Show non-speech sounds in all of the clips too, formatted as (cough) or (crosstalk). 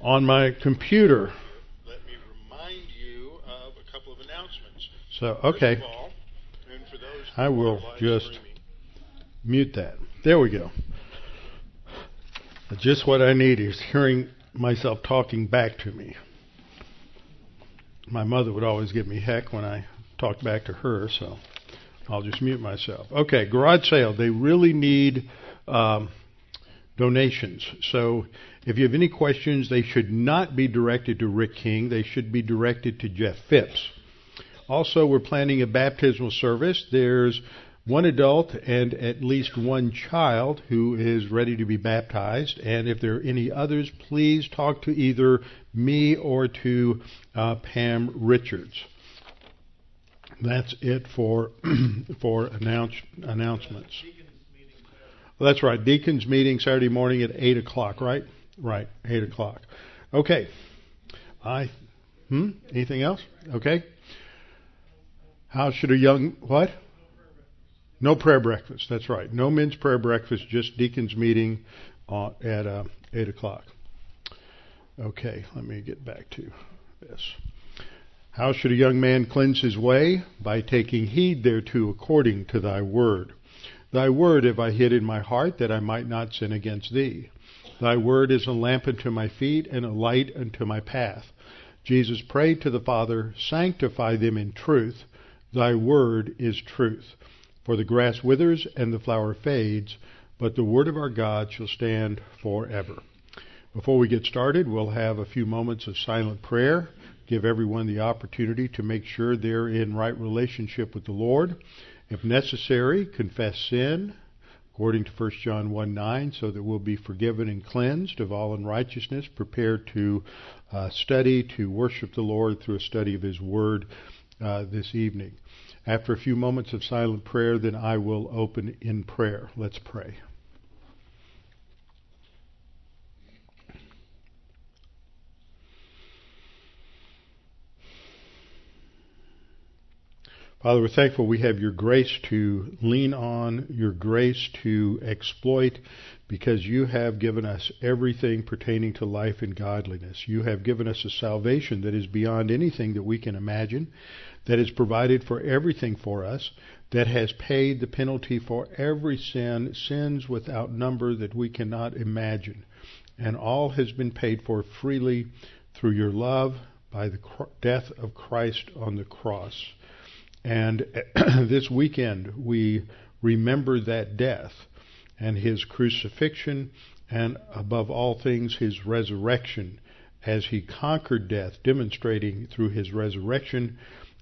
on my computer. Let me remind you of a couple of announcements. So, okay, all, and for those I will just- mute that. There we go. Just what I need is hearing myself talking back to me. My mother would always give me heck when I talked back to her, so I'll just mute myself. Okay, garage sale. They really need um, donations. So if you have any questions, they should not be directed to Rick King. They should be directed to Jeff Phipps. Also, we're planning a baptismal service. There's one adult and at least one child who is ready to be baptized. And if there are any others, please talk to either me or to uh, Pam Richards. That's it for (clears throat) for announce, announcements. Well, that's right. Deacons meeting Saturday morning at eight o'clock. Right, right, eight o'clock. Okay. I. Hmm. Anything else? Okay. How should a young what? No prayer breakfast. That's right. No men's prayer breakfast. Just deacons meeting uh, at uh, eight o'clock. Okay. Let me get back to this. How should a young man cleanse his way? By taking heed thereto according to thy word. Thy word have I hid in my heart that I might not sin against thee. Thy word is a lamp unto my feet and a light unto my path. Jesus prayed to the Father, Sanctify them in truth. Thy word is truth. For the grass withers and the flower fades, but the word of our God shall stand forever. Before we get started, we'll have a few moments of silent prayer. Give everyone the opportunity to make sure they're in right relationship with the Lord. If necessary, confess sin according to 1 John 1 9, so that we'll be forgiven and cleansed of all unrighteousness, prepared to uh, study, to worship the Lord through a study of His Word uh, this evening. After a few moments of silent prayer, then I will open in prayer. Let's pray. Father, we're thankful we have your grace to lean on, your grace to exploit, because you have given us everything pertaining to life and godliness. You have given us a salvation that is beyond anything that we can imagine, that has provided for everything for us, that has paid the penalty for every sin, sins without number that we cannot imagine. And all has been paid for freely through your love by the death of Christ on the cross. And (clears throat) this weekend, we remember that death and his crucifixion, and above all things, his resurrection as he conquered death, demonstrating through his resurrection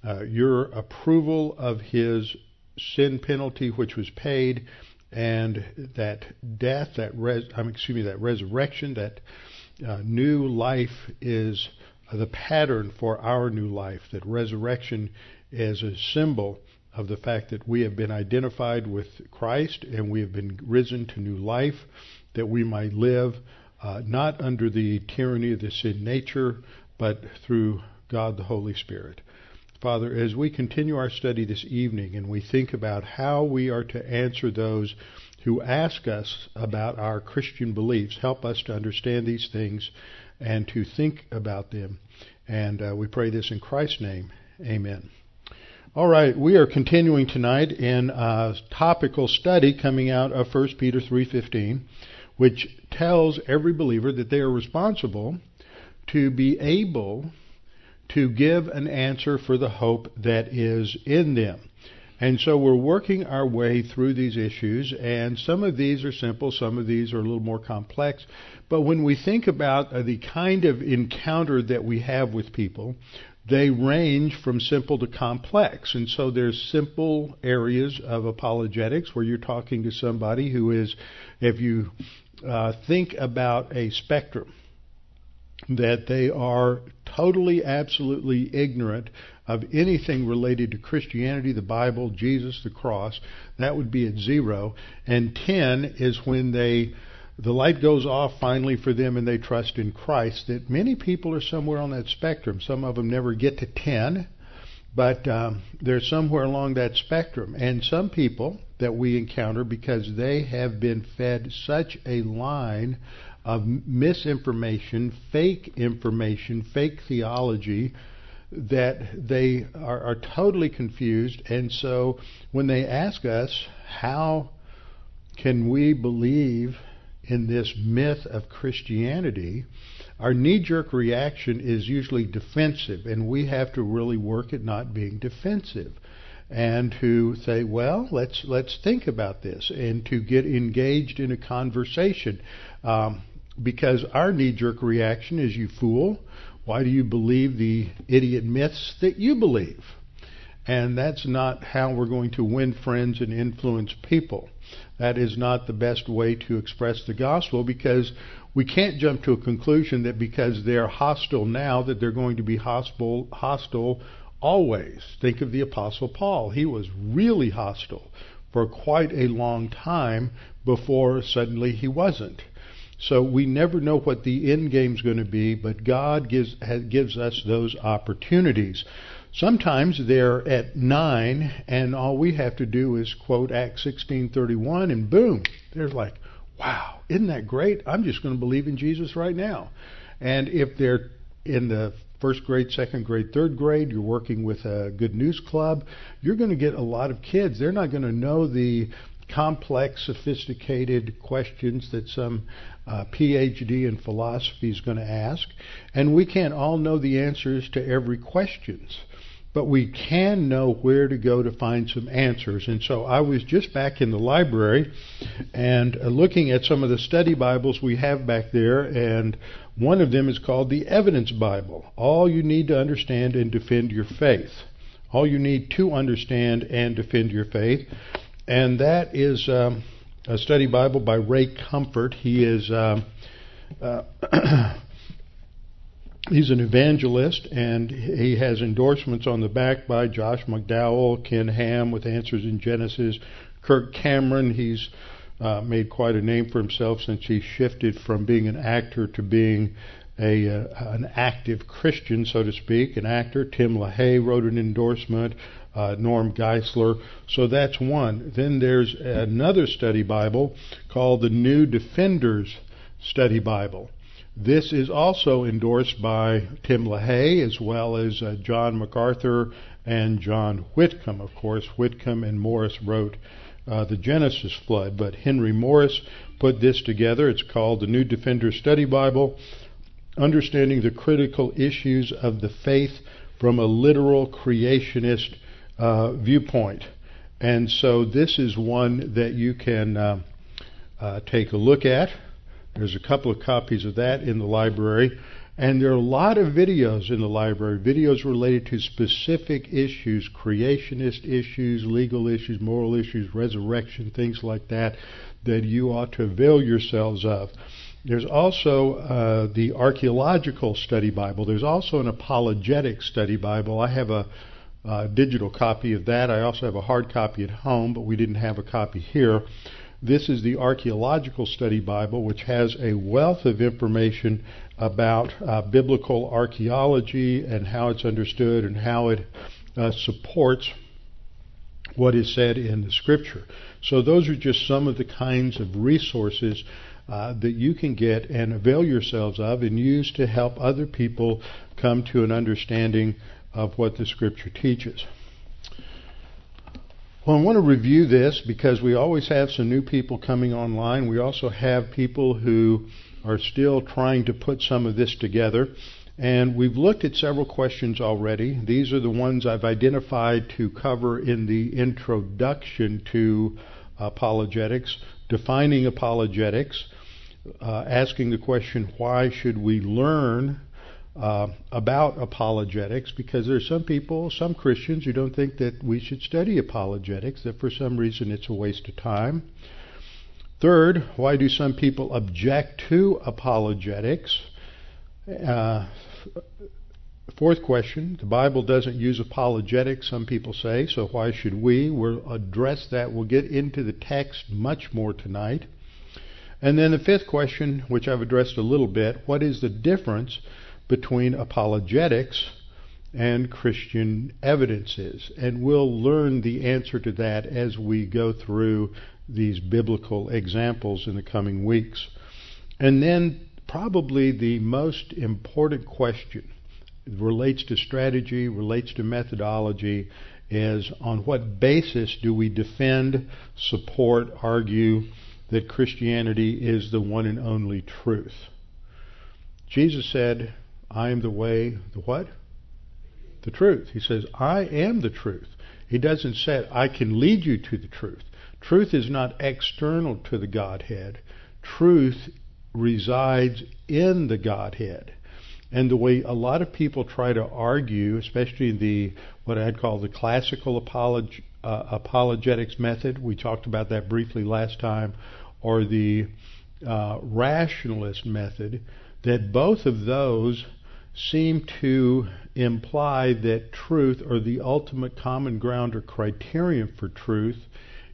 uh, your approval of his sin penalty, which was paid, and that death, that res- um, excuse me, that resurrection, that uh, new life is the pattern for our new life. That resurrection as a symbol of the fact that we have been identified with Christ and we have been risen to new life, that we might live uh, not under the tyranny of the sin nature, but through God the Holy Spirit. Father, as we continue our study this evening and we think about how we are to answer those who ask us about our Christian beliefs, help us to understand these things and to think about them. And uh, we pray this in Christ's name. Amen. All right, we are continuing tonight in a topical study coming out of 1 Peter 3:15, which tells every believer that they are responsible to be able to give an answer for the hope that is in them. And so we're working our way through these issues, and some of these are simple, some of these are a little more complex. But when we think about uh, the kind of encounter that we have with people, they range from simple to complex. And so there's simple areas of apologetics where you're talking to somebody who is, if you uh, think about a spectrum, that they are totally, absolutely ignorant of anything related to Christianity, the Bible, Jesus, the cross, that would be at zero. And 10 is when they the light goes off finally for them and they trust in Christ. That many people are somewhere on that spectrum. Some of them never get to 10, but um, they're somewhere along that spectrum. And some people that we encounter because they have been fed such a line of misinformation, fake information, fake theology that they are, are totally confused. And so when they ask us, how can we believe in this myth of Christianity? Our knee jerk reaction is usually defensive, and we have to really work at not being defensive and to say, well, let's let's think about this, and to get engaged in a conversation, um, because our knee-jerk reaction is, "You fool! Why do you believe the idiot myths that you believe?" And that's not how we're going to win friends and influence people. That is not the best way to express the gospel because we can't jump to a conclusion that because they're hostile now that they're going to be hostile hostile always. Think of the Apostle Paul. He was really hostile for quite a long time before suddenly he wasn't. So we never know what the end game's going to be, but God gives gives us those opportunities. Sometimes they're at nine, and all we have to do is quote Acts sixteen thirty one, and boom, they're like, wow, isn't that great? I'm just going to believe in Jesus right now. And if they're in the first grade, second grade, third grade, you're working with a good news club, you're going to get a lot of kids. They're not going to know the complex, sophisticated questions that some uh, PhD in philosophy is going to ask. And we can't all know the answers to every questions. But we can know where to go to find some answers. And so I was just back in the library and uh, looking at some of the study Bibles we have back there, and one of them is called the Evidence Bible. All you need to understand and defend your faith. All you need to understand and defend your faith. And that is um, a study Bible by Ray Comfort. He is. Um, uh, (clears throat) he's an evangelist and he has endorsements on the back by Josh McDowell, Ken Ham with Answers in Genesis, Kirk Cameron. He's uh, made quite a name for himself since he shifted from being an actor to being a uh, an active Christian, so to speak, an actor. Tim LaHaye wrote an endorsement. Uh, Norm Geisler. So that's one. Then there's another study Bible called the New Defenders Study Bible. This is also endorsed by Tim LaHaye as well as uh, John MacArthur and John Whitcomb. Of course, Whitcomb and Morris wrote uh, the Genesis flood. But Henry Morris put this together. It's called the New Defender Study Bible, understanding the critical issues of the faith from a literal creationist uh, viewpoint. And so this is one that you can uh, uh, take a look at. There's a couple of copies of that in the library. And there are a lot of videos in the library, videos related to specific issues, creationist issues, legal issues, moral issues, resurrection, things like that, that you ought to avail yourselves of. There's also uh, the archaeological study Bible. There's also an apologetic study Bible. I have a, a digital copy of that. I also have a hard copy at home, but we didn't have a copy here. This is the Archaeological Study Bible, which has a wealth of information about uh, biblical archaeology and how it's understood and how it uh, supports what is said in the Scripture. So, those are just some of the kinds of resources uh, that you can get and avail yourselves of and use to help other people come to an understanding of what the Scripture teaches. Well, I want to review this because we always have some new people coming online. We also have people who are still trying to put some of this together. And we've looked at several questions already. These are the ones I've identified to cover in the introduction to apologetics, defining apologetics, uh, asking the question, why should we learn uh, about apologetics because there's some people, some Christians, who don't think that we should study apologetics, that for some reason it's a waste of time. Third, why do some people object to apologetics? Uh, fourth question, the Bible doesn't use apologetics, some people say, so why should we? We'll address that. We'll get into the text much more tonight. And then the fifth question, which I've addressed a little bit, what is the difference between apologetics and Christian evidences. And we'll learn the answer to that as we go through these biblical examples in the coming weeks. And then, probably the most important question relates to strategy, relates to methodology, is on what basis do we defend, support, argue that Christianity is the one and only truth? Jesus said, I am the way, the what? The truth. He says, I am the truth. He doesn't say, I can lead you to the truth. Truth is not external to the Godhead. Truth resides in the Godhead. And the way a lot of people try to argue, especially the what I'd call the classical apolog- uh, apologetics method, we talked about that briefly last time, or the uh, rationalist method, that both of those seem to imply that truth or the ultimate common ground or criterion for truth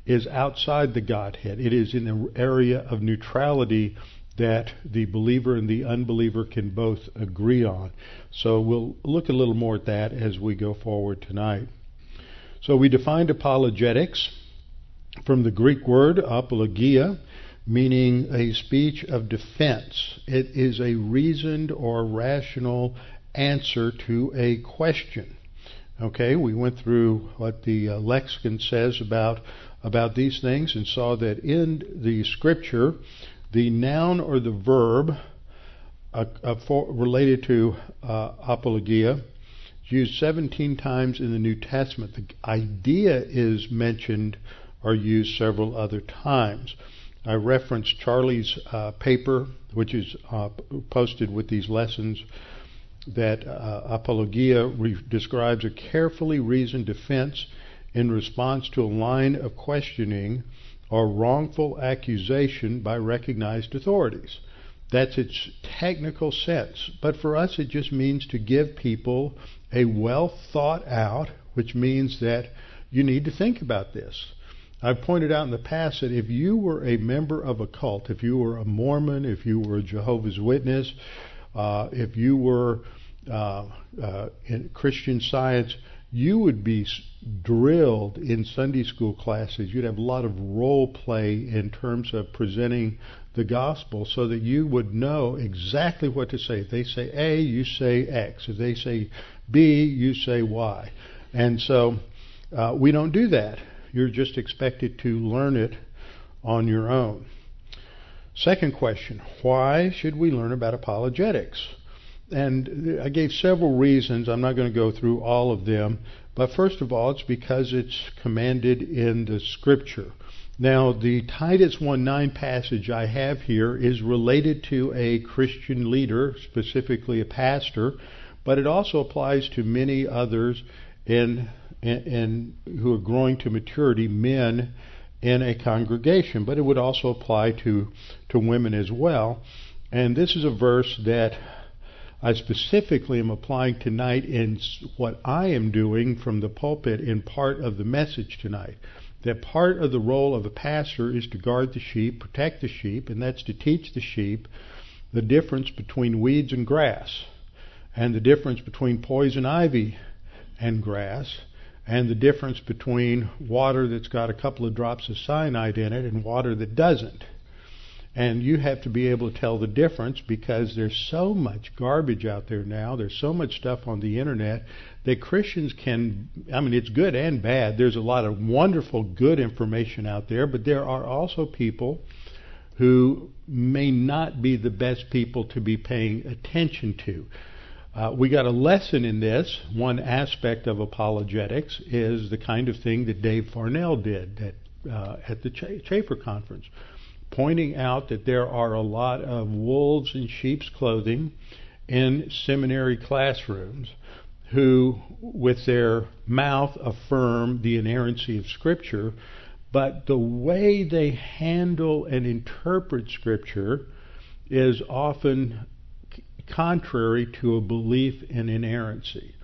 is outside the Godhead. It is in the area of neutrality that the believer and the unbeliever can both agree on. So we'll look a little more at that as we go forward tonight. So we defined apologetics from the Greek word apologia, meaning a speech of defense. It is a reasoned or rational answer to a question. Okay, we went through what the uh, lexicon says about about these things and saw that in the scripture the noun or the verb uh, uh, for, related to uh, apologia is used 17 times in the New Testament. The idea is mentioned or used several other times. I referenced Charlie's uh, paper, which is uh, posted with these lessons, that uh, apologia re- describes a carefully reasoned defense in response to a line of questioning or wrongful accusation by recognized authorities. That's its technical sense. But for us, it just means to give people a well thought out, which means that you need to think about this. I've pointed out in the past that if you were a member of a cult, if you were a Mormon, if you were a Jehovah's Witness, uh, if you were uh, uh, in Christian Science, you would be drilled in Sunday school classes. You'd have a lot of role play in terms of presenting the gospel so that you would know exactly what to say. If they say A, you say X. If they say B, you say Y. And so uh, we don't do that. You're just expected to learn it on your own. Second question Why should we learn about apologetics? And I gave several reasons. I'm not going to go through all of them. But first of all, it's because it's commanded in the scripture. Now, the Titus 1:9 passage I have here is related to a Christian leader, specifically a pastor, but it also applies to many others in, in, in who are growing to maturity, men in a congregation. But it would also apply to to women as well. And this is a verse that I specifically am applying tonight in what I am doing from the pulpit in part of the message tonight. That part of the role of a pastor is to guard the sheep, protect the sheep, and that's to teach the sheep the difference between weeds and grass, and the difference between poison ivy and grass, and the difference between water that's got a couple of drops of cyanide in it and water that doesn't. And you have to be able to tell the difference because there's so much garbage out there now. There's so much stuff on the internet that Christians can, I mean, it's good and bad. There's a lot of wonderful, good information out there, but there are also people who may not be the best people to be paying attention to. Uh, we got a lesson in this. One aspect of apologetics is the kind of thing that Dave Farnell did at, uh, at the Chafer Conference pointing out that there are a lot of wolves in sheep's clothing in seminary classrooms who, with their mouth, affirm the inerrancy of Scripture, but the way they handle and interpret Scripture is often contrary to a belief in inerrancy.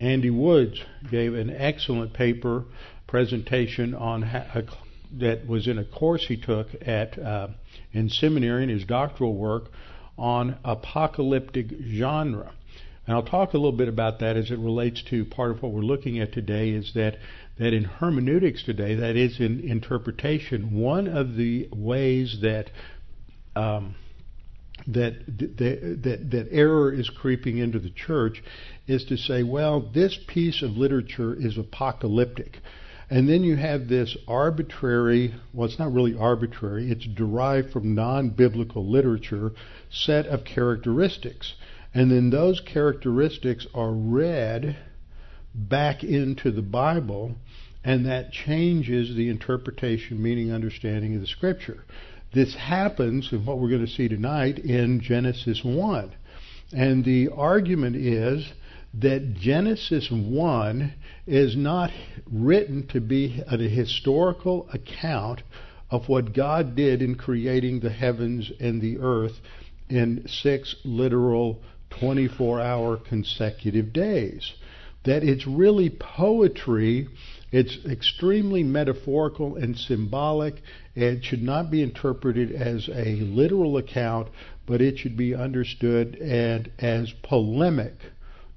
Andy Woods gave an excellent paper presentation on that was in a course he took at uh, in seminary in his doctoral work on apocalyptic genre. And I'll talk a little bit about that as it relates to part of what we're looking at today is that that in hermeneutics today, that is in interpretation, one of the ways that um, that, that that error is creeping into the church is to say, well, this piece of literature is apocalyptic. And then you have this arbitrary, well, it's not really arbitrary, it's derived from non biblical literature set of characteristics. And then those characteristics are read back into the Bible, and that changes the interpretation, meaning, understanding of the Scripture. This happens, and what we're going to see tonight, in Genesis 1. And the argument is that Genesis 1 is not written to be a historical account of what God did in creating the heavens and the earth in six literal 24 hour consecutive days that it's really poetry. It's extremely metaphorical and symbolic. and should not be interpreted as a literal account, but it should be understood and as polemic.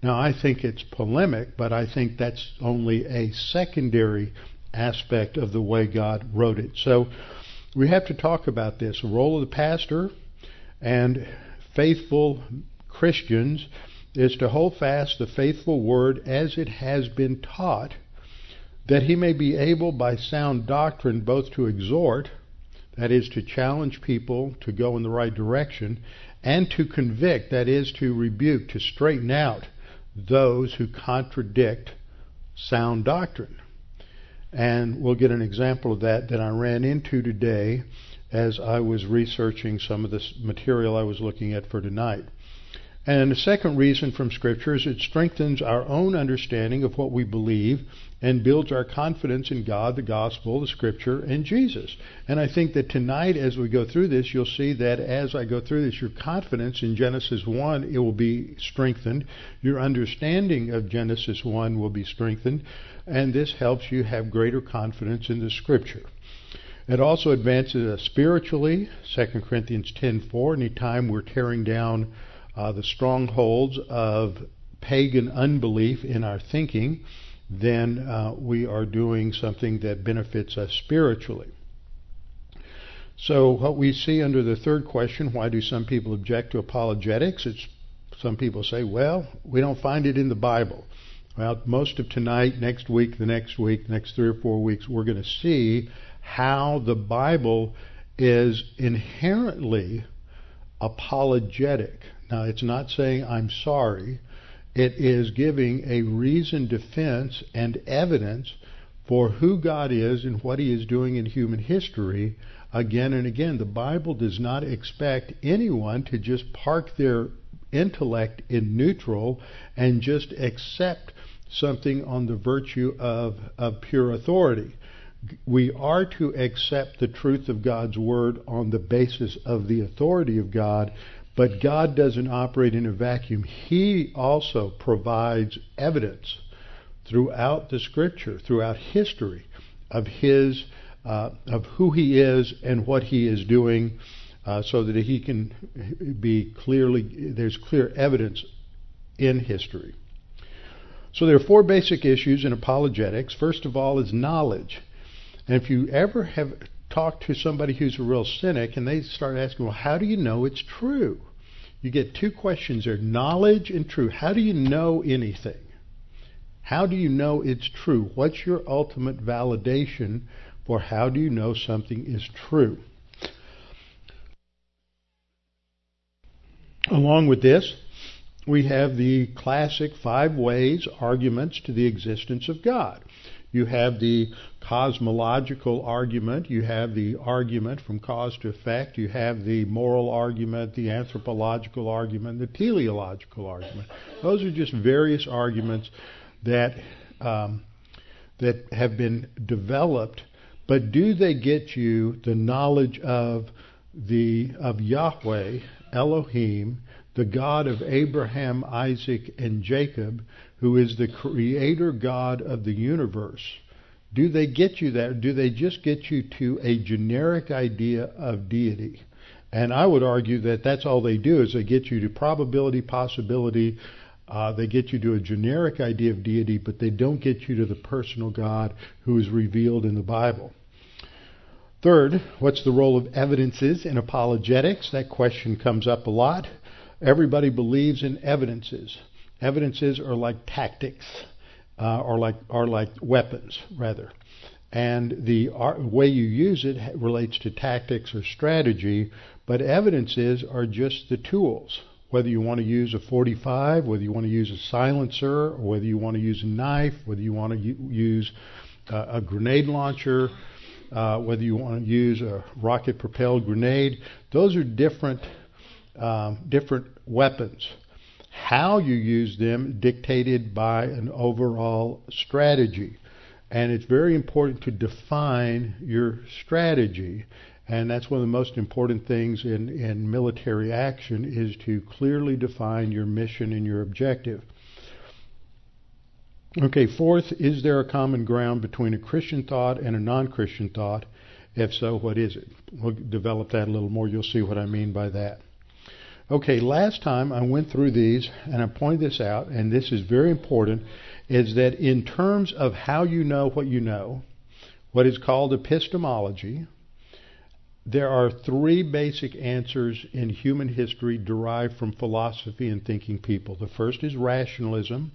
Now, I think it's polemic, but I think that's only a secondary aspect of the way God wrote it. So we have to talk about this. The role of the pastor and faithful Christians is to hold fast the faithful word as it has been taught, that he may be able by sound doctrine both to exhort, that is, to challenge people to go in the right direction, and to convict, that is, to rebuke, to straighten out those who contradict sound doctrine. And we'll get an example of that that I ran into today as I was researching some of this material I was looking at for tonight. And the second reason from Scripture is it strengthens our own understanding of what we believe and builds our confidence in God, the gospel, the Scripture, and Jesus. And I think that tonight, as we go through this, you'll see that as I go through this, your confidence in Genesis 1 it will be strengthened. Your understanding of Genesis 1 will be strengthened, and this helps you have greater confidence in the Scripture. It also advances us spiritually. 2 Corinthians 10:4. Anytime we're tearing down uh, the strongholds of pagan unbelief in our thinking, then uh, we are doing something that benefits us spiritually. So, what we see under the third question, why do some people object to apologetics? It's some people say, well, we don't find it in the Bible. Well, most of tonight, next week, the next week, next three or four weeks, we're going to see how the Bible is inherently apologetic. Now, it's not saying I'm sorry. It is giving a reasoned defense and evidence for who God is and what He is doing in human history again and again. The Bible does not expect anyone to just park their intellect in neutral and just accept something on the virtue of, of pure authority. We are to accept the truth of God's Word on the basis of the authority of God, but God doesn't operate in a vacuum. He also provides evidence throughout the Scripture, throughout history, of His uh, of who He is and what He is doing, uh, so that He can be clearly there's clear evidence in history. So there are four basic issues in apologetics. First of all is knowledge. And if you ever have talked to somebody who's a real cynic and they start asking, well, how do you know it's true? You get two questions there knowledge and truth. How do you know anything? How do you know it's true? What's your ultimate validation for how do you know something is true? Along with this, we have the classic five ways arguments to the existence of God. You have the cosmological argument, you have the argument from cause to effect, you have the moral argument, the anthropological argument, the teleological argument. Those are just various arguments that um, that have been developed, but do they get you the knowledge of the of Yahweh, Elohim, the God of Abraham, Isaac, and Jacob, who is the creator God of the universe. Do they get you there? Do they just get you to a generic idea of deity? And I would argue that that's all they do is they get you to probability, possibility. Uh, they get you to a generic idea of deity, but they don't get you to the personal God who is revealed in the Bible. Third, what's the role of evidences in apologetics? That question comes up a lot. Everybody believes in evidences. Evidences are like tactics, uh, or like are like weapons, rather. And the way you use it relates to tactics or strategy, but evidences are just the tools. Whether you want to use a 45, whether you want to use a silencer, whether you want to use a knife, whether you want to use uh, a grenade launcher, uh, whether you want to use a rocket-propelled grenade, those are different um, different weapons. How you use them dictated by an overall strategy. And it's very important to define your strategy. And that's one of the most important things in, in military action is to clearly define your mission and your objective. Okay, fourth, is there a common ground between a Christian thought and a non Christian thought? If so, what is it? We'll develop that a little more. You'll see what I mean by that. Okay, last time I went through these and I pointed this out, and this is very important, is that in terms of how you know what you know, what is called epistemology, there are three basic answers in human history derived from philosophy and thinking people. The first is rationalism,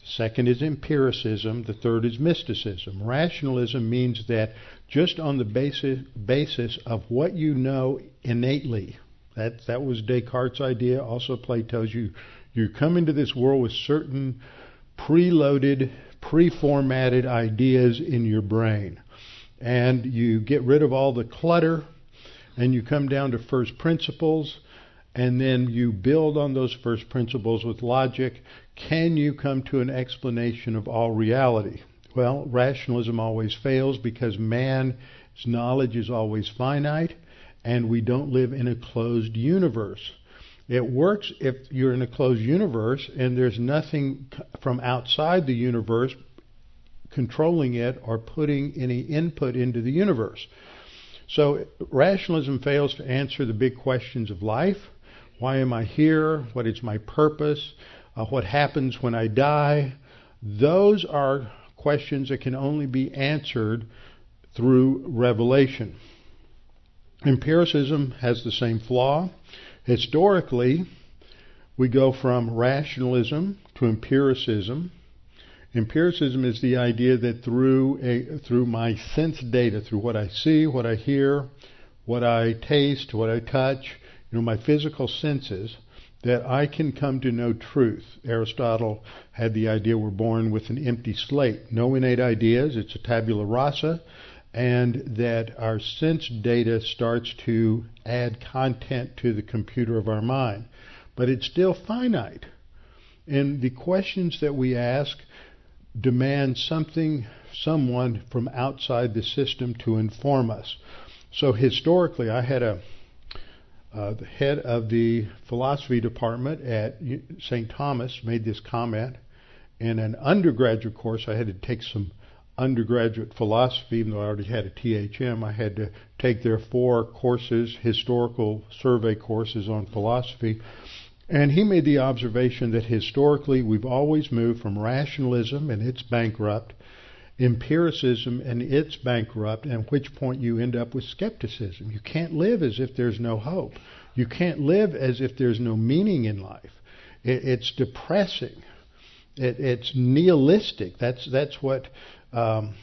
the second is empiricism, the third is mysticism. Rationalism means that just on the basis, basis of what you know innately, that that was Descartes' idea. Also, Plato Plato's. You you come into this world with certain preloaded, pre-formatted ideas in your brain, and you get rid of all the clutter, and you come down to first principles, and then you build on those first principles with logic. Can you come to an explanation of all reality? Well, rationalism always fails because man's knowledge is always finite and we don't live in a closed universe. It works if you're in a closed universe and there's nothing from outside the universe controlling it or putting any input into the universe. So rationalism fails to answer the big questions of life. Why am I here? What is my purpose? Uh, what happens when I die? Those are questions that can only be answered through revelation. Empiricism has the same flaw. Historically, we go from rationalism to empiricism. Empiricism is the idea that through a, through my sense data, through what I see, what I hear, what I taste, what I touch, you know, my physical senses, that I can come to know truth. Aristotle had the idea we're born with an empty slate, no innate ideas. It's a tabula rasa and that our sense data starts to add content to the computer of our mind. But it's still finite. And the questions that we ask demand something, someone from outside the system to inform us. So historically, I had a uh, the head of the philosophy department at St. Thomas made this comment. In an undergraduate course, I had to take some undergraduate philosophy, even though I already had a THM, I had to take their four courses, historical survey courses on philosophy. And he made the observation that historically we've always moved from rationalism and it's bankrupt, empiricism and it's bankrupt, and at which point you end up with skepticism. You can't live as if there's no hope. You can't live as if there's no meaning in life. It, it's depressing. It, it's nihilistic. That's that's what um,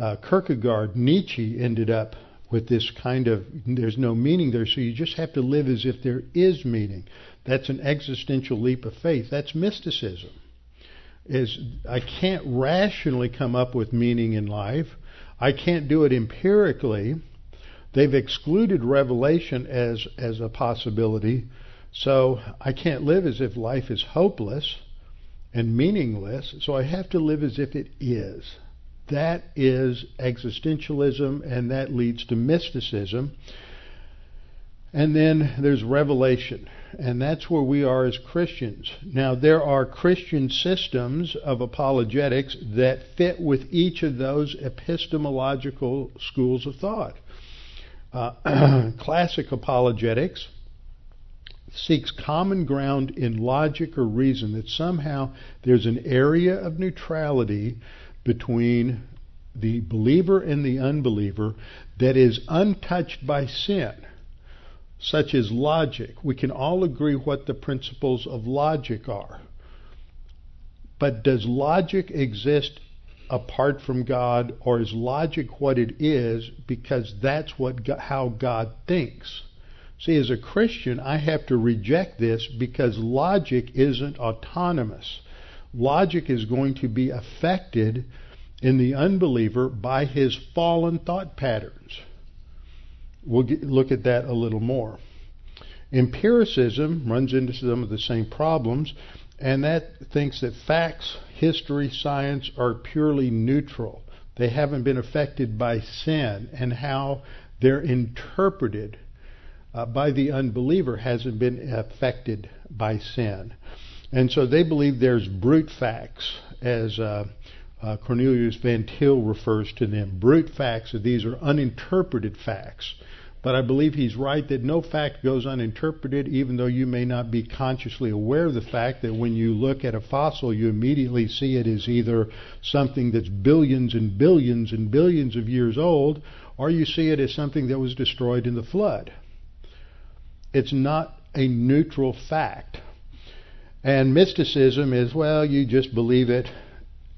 uh, Kierkegaard, Nietzsche ended up with this kind of there's no meaning there, so you just have to live as if there is meaning. That's an existential leap of faith. That's mysticism. Is I can't rationally come up with meaning in life. I can't do it empirically. They've excluded revelation as as a possibility, so I can't live as if life is hopeless and meaningless, so I have to live as if it is. That is existentialism, and that leads to mysticism. And then there's revelation, and that's where we are as Christians. Now, there are Christian systems of apologetics that fit with each of those epistemological schools of thought. Uh, (clears throat) classic apologetics seeks common ground in logic or reason, that somehow there's an area of neutrality between the believer and the unbeliever that is untouched by sin, such as logic. We can all agree what the principles of logic are. But does logic exist apart from God, or is logic what it is because that's what how God thinks? See, as a Christian, I have to reject this because logic isn't autonomous. Logic is going to be affected in the unbeliever by his fallen thought patterns. We'll get, look at that a little more. Empiricism runs into some of the same problems, and that thinks that facts, history, science are purely neutral. They haven't been affected by sin, and how they're interpreted uh, by the unbeliever hasn't been affected by sin. And so they believe there's brute facts, as uh, uh, Cornelius Van Til refers to them. Brute facts, these are uninterpreted facts. But I believe he's right that no fact goes uninterpreted, even though you may not be consciously aware of the fact that when you look at a fossil, you immediately see it as either something that's billions and billions and billions of years old, or you see it as something that was destroyed in the flood. It's not a neutral fact. And mysticism is, well, you just believe it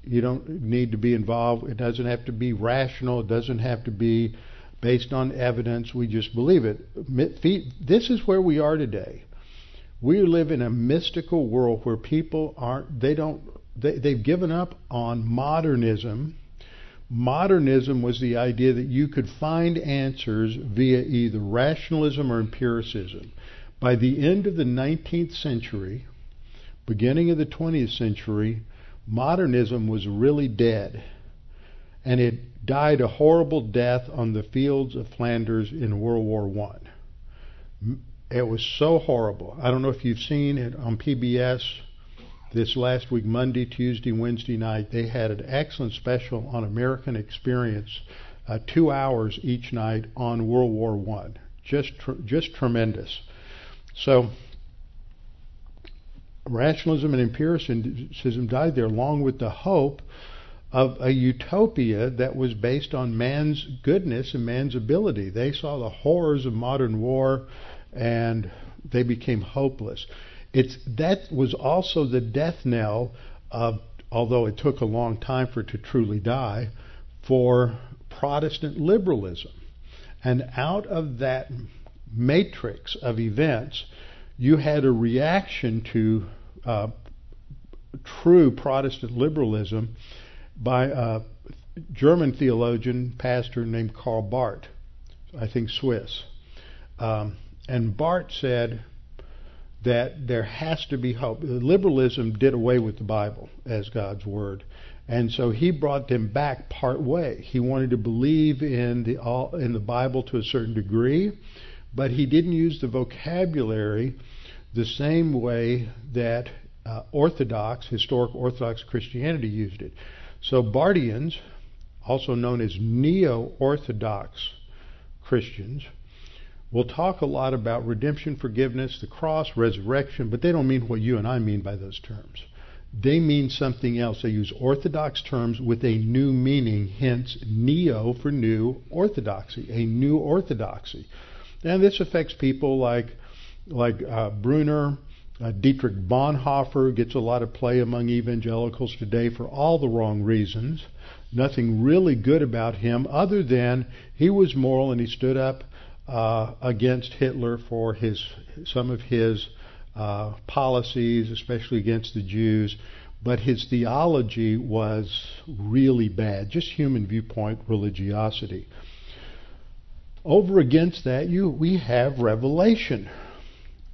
you don't need to be involved. It doesn't have to be rational. It doesn't have to be based on evidence. We just believe it. This is where we are today. We live in a mystical world where people aren't, they don't, they, they've given up on modernism. Modernism was the idea that you could find answers via either rationalism or empiricism. By the end of the 19th century, beginning of the 20th century, modernism was really dead. And it died a horrible death on the fields of Flanders in World War One. It was so horrible. I don't know if you've seen it on PBS this last week, Monday, Tuesday, Wednesday night. They had an excellent special on American experience, uh, two hours each night on World War One. Just, tr- just tremendous. So rationalism and empiricism died there, along with the hope of a utopia that was based on man's goodness and man's ability. They saw the horrors of modern war and they became hopeless. It's that was also the death knell of although it took a long time for it to truly die for Protestant liberalism. And out of that matrix of events you had a reaction to uh, true Protestant liberalism by a German theologian, pastor named Karl Barth, I think Swiss. Um, and Barth said that there has to be hope. Liberalism did away with the Bible as God's word. And so he brought them back part way. He wanted to believe in the in the Bible to a certain degree, but he didn't use the vocabulary the same way that uh, Orthodox, historic Orthodox Christianity used it. So Barthians, also known as neo Orthodox Christians, will talk a lot about redemption, forgiveness, the cross, resurrection, but they don't mean what you and I mean by those terms. They mean something else. They use Orthodox terms with a new meaning, hence neo for new orthodoxy, a new orthodoxy. And this affects people like like uh, Brunner, uh, Dietrich Bonhoeffer gets a lot of play among evangelicals today for all the wrong reasons. Nothing really good about him other than he was moral and he stood up uh, against Hitler for his some of his uh, policies, especially against the Jews. But his theology was really bad, just human viewpoint religiosity. Over against that, you we have revelation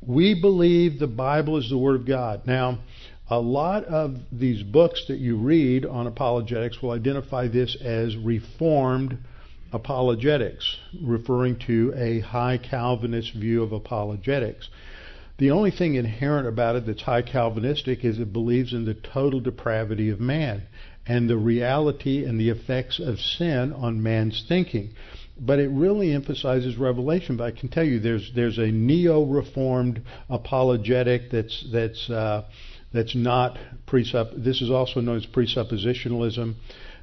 we believe the Bible is the Word of God. Now, a lot of these books that you read on apologetics will identify this as Reformed apologetics, referring to a high Calvinist view of apologetics. The only thing inherent about it that's high Calvinistic is it believes in the total depravity of man and the reality and the effects of sin on man's thinking but it really emphasizes revelation. But I can tell you, there's there's a neo-reformed apologetic that's that's uh, that's not presupp. This is also known as presuppositionalism.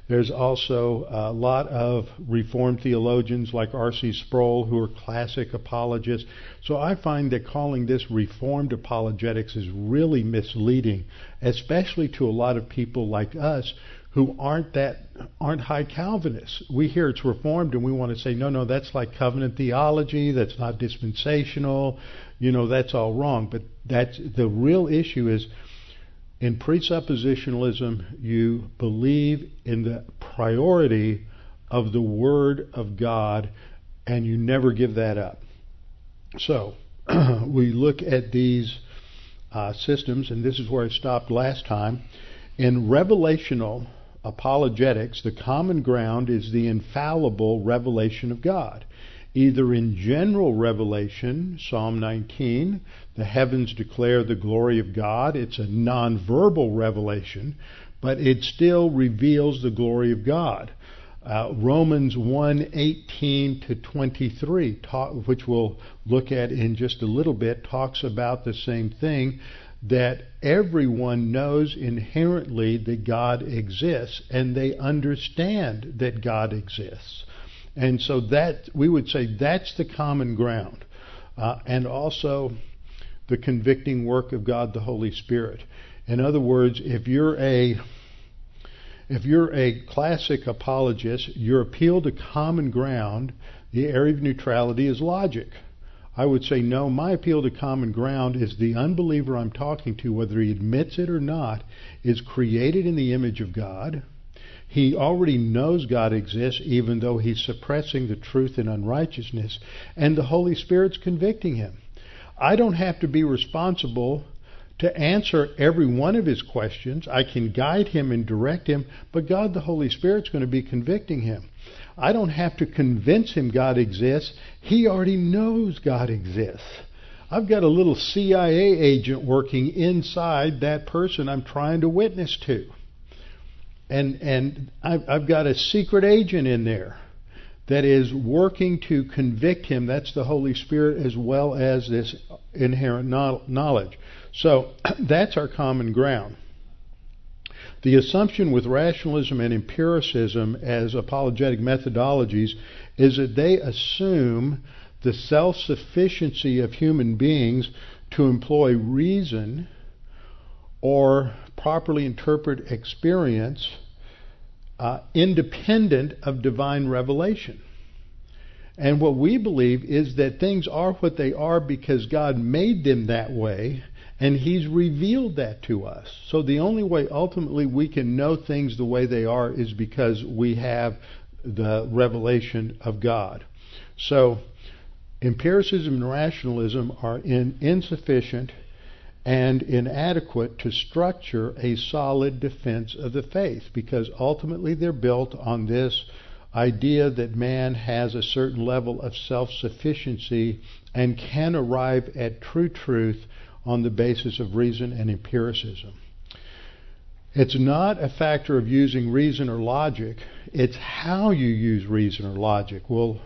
There's also a lot of Reformed theologians like R.C. Sproul who are classic apologists. So I find that calling this Reformed apologetics is really misleading, especially to a lot of people like us who aren't that aren't high Calvinists. We hear it's reformed and we want to say, no, no, that's like covenant theology, that's not dispensational, you know, that's all wrong. But that's the real issue is in presuppositionalism you believe in the priority of the Word of God and you never give that up. So (clears throat) we look at these uh, systems, and this is where I stopped last time. In revelational apologetics, the common ground is the infallible revelation of God. Either in general revelation, Psalm 19, the heavens declare the glory of God, it's a nonverbal revelation, but it still reveals the glory of God. Uh, Romans 1:18 to 23, talk, which we'll look at in just a little bit, talks about the same thing that everyone knows inherently that God exists and they understand that God exists. And so that we would say that's the common ground. Uh, and also the convicting work of God the Holy Spirit. In other words, if you're a if you're a classic apologist, your appeal to common ground, the area of neutrality is logic. I would say, no, my appeal to common ground is the unbeliever I'm talking to, whether he admits it or not, is created in the image of God. He already knows God exists, even though he's suppressing the truth in unrighteousness, and the Holy Spirit's convicting him. I don't have to be responsible to answer every one of his questions. I can guide him and direct him, but God the Holy Spirit's going to be convicting him. I don't have to convince him God exists. He already knows God exists. I've got a little CIA agent working inside that person I'm trying to witness to. And, and I've, I've got a secret agent in there that is working to convict him. That's the Holy Spirit as well as this inherent knowledge. So (clears throat) that's our common ground. The assumption with rationalism and empiricism as apologetic methodologies is that they assume the self sufficiency of human beings to employ reason or properly interpret experience uh, independent of divine revelation. And what we believe is that things are what they are because God made them that way and He's revealed that to us. So the only way ultimately we can know things the way they are is because we have the revelation of God. So empiricism and rationalism are in, insufficient and inadequate to structure a solid defense of the faith because ultimately they're built on this idea that man has a certain level of self sufficiency and can arrive at true truth on the basis of reason and empiricism. It's not a factor of using reason or logic, it's how you use reason or logic. Well,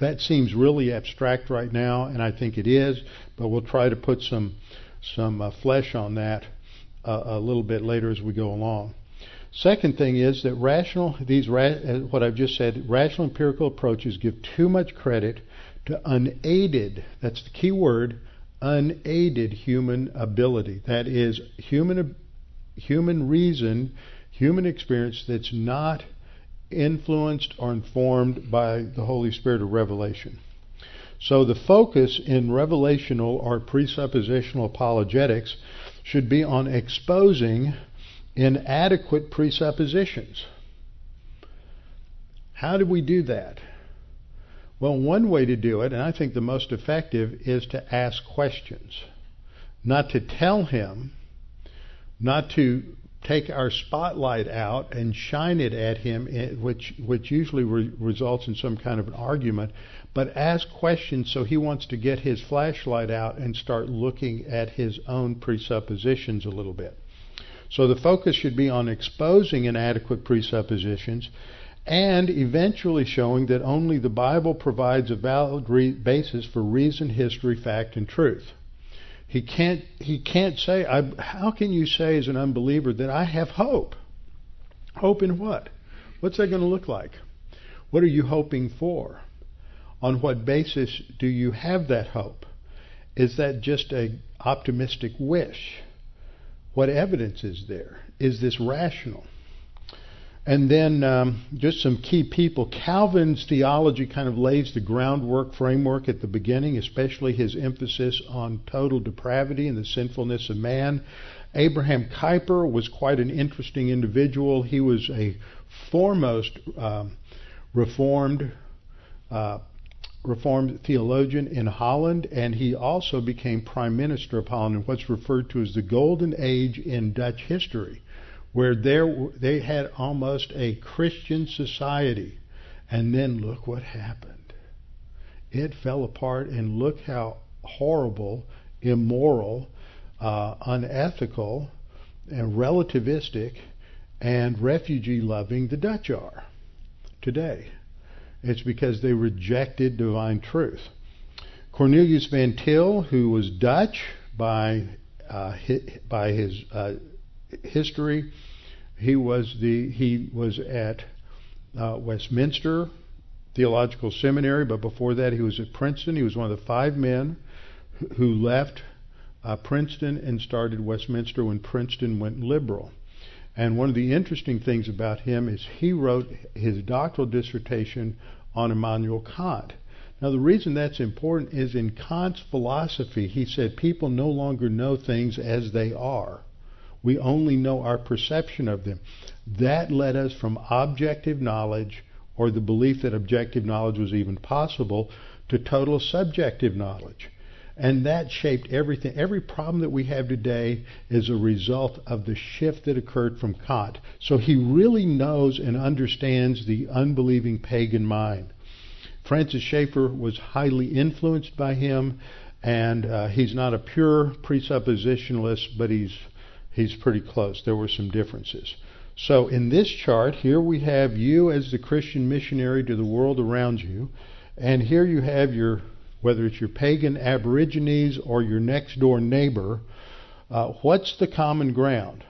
that seems really abstract right now, and I think it is, but we'll try to put some, some uh, flesh on that uh, a little bit later as we go along. Second thing is that rational, these ra- uh, what I've just said, rational empirical approaches give too much credit to unaided, that's the key word, unaided human ability. That is, human, human reason, human experience that's not influenced or informed by the Holy Spirit of revelation. So the focus in revelational or presuppositional apologetics should be on exposing inadequate presuppositions. How do we do that? Well, one way to do it, and I think the most effective, is to ask questions. Not to tell him, not to take our spotlight out and shine it at him, eh, which which usually re- results in some kind of an argument, but ask questions so he wants to get his flashlight out and start looking at his own presuppositions a little bit. So the focus should be on exposing inadequate presuppositions and eventually showing that only the Bible provides a valid re- basis for reason, history, fact, and truth. He can't, he can't say, how can you say as an unbeliever that I have hope? Hope in what? What's that going to look like? What are you hoping for? On what basis do you have that hope? Is that just a optimistic wish? What evidence is there? Is this rational? And then um, just some key people. Calvin's theology kind of lays the groundwork framework at the beginning, especially his emphasis on total depravity and the sinfulness of man. Abraham Kuyper was quite an interesting individual. He was a foremost um, Reformed uh, Reformed theologian in Holland, and he also became Prime Minister of Holland in what's referred to as the Golden Age in Dutch history where there they had almost a Christian society, and then look what happened. It fell apart, and look how horrible, immoral, uh, unethical, and relativistic, and refugee-loving the Dutch are today. It's because they rejected divine truth. Cornelius van Til, who was Dutch by uh, by his uh, history. He was the he was at uh, Westminster Theological Seminary, but before that he was at Princeton. He was one of the five men who left uh, Princeton and started Westminster when Princeton went liberal. And one of the interesting things about him is he wrote his doctoral dissertation on Immanuel Kant. Now, the reason that's important is in Kant's philosophy, he said people no longer know things as they are. We only know our perception of them. That led us from objective knowledge, or the belief that objective knowledge was even possible, to total subjective knowledge. And that shaped everything. Every problem that we have today is a result of the shift that occurred from Kant. So he really knows and understands the unbelieving pagan mind. Francis Schaeffer was highly influenced by him, and uh, he's not a pure presuppositionalist, but he's he's pretty close. There were some differences. So in this chart, here we have you as the Christian missionary to the world around you, and here you have your, whether it's your pagan aborigines or your next door neighbor, uh, what's the common ground?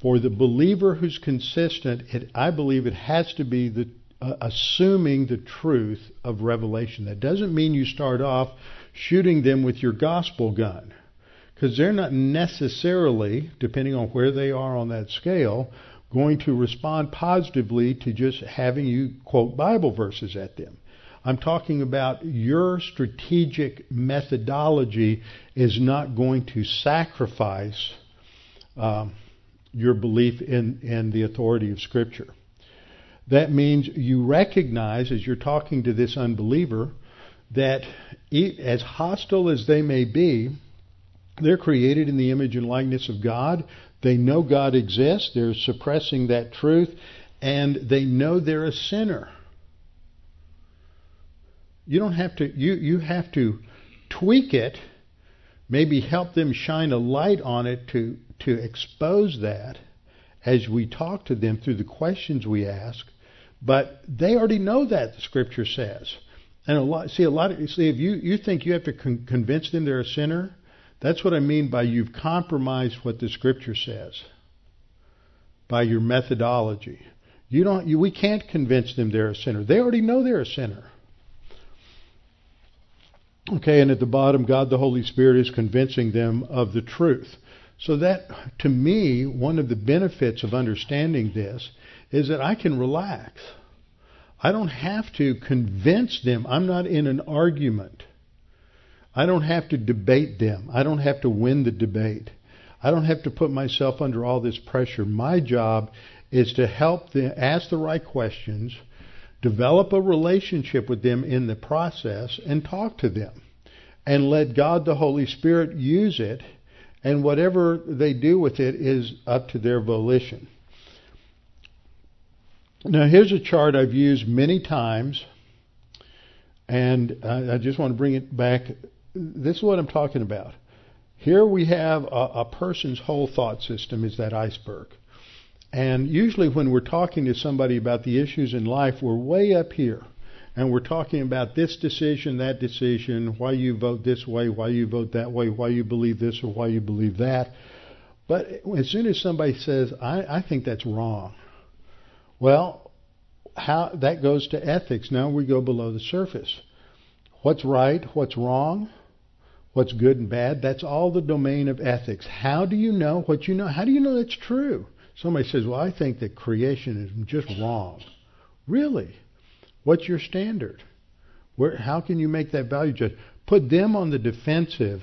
For the believer who's consistent, it, I believe it has to be the uh, assuming the truth of revelation. That doesn't mean you start off shooting them with your gospel gun because they're not necessarily, depending on where they are on that scale, going to respond positively to just having you quote Bible verses at them. I'm talking about your strategic methodology is not going to sacrifice um, your belief in, in the authority of Scripture. That means you recognize, as you're talking to this unbeliever, that as hostile as they may be, they're created in the image and likeness of God. They know God exists. They're suppressing that truth. And they know they're a sinner. You don't have to, you, you have to tweak it, maybe help them shine a light on it to, to expose that as we talk to them through the questions we ask. But they already know that, the scripture says. And a lot, see, a lot of, see, if you, you think you have to con- convince them they're a sinner, that's what I mean by you've compromised what the scripture says by your methodology. You don't you, we can't convince them they're a sinner. They already know they're a sinner. Okay, and at the bottom God the Holy Spirit is convincing them of the truth. So that to me one of the benefits of understanding this is that I can relax. I don't have to convince them. I'm not in an argument. I don't have to debate them. I don't have to win the debate. I don't have to put myself under all this pressure. My job is to help them ask the right questions, develop a relationship with them in the process, and talk to them. And let God the Holy Spirit use it, and whatever they do with it is up to their volition. Now, here's a chart I've used many times, and I just want to bring it back this is what I'm talking about. Here we have a, a person's whole thought system is that iceberg. And usually when we're talking to somebody about the issues in life, we're way up here. And we're talking about this decision, that decision, why you vote this way, why you vote that way, why you believe this or why you believe that. But as soon as somebody says, I, I think that's wrong, well, how that goes to ethics. Now we go below the surface. What's right? What's wrong? What's good and bad? That's all the domain of ethics. How do you know what you know? How do you know that's true? Somebody says, "Well, I think that creation is just wrong." Really? What's your standard? Where, how can you make that value judgment? Put them on the defensive.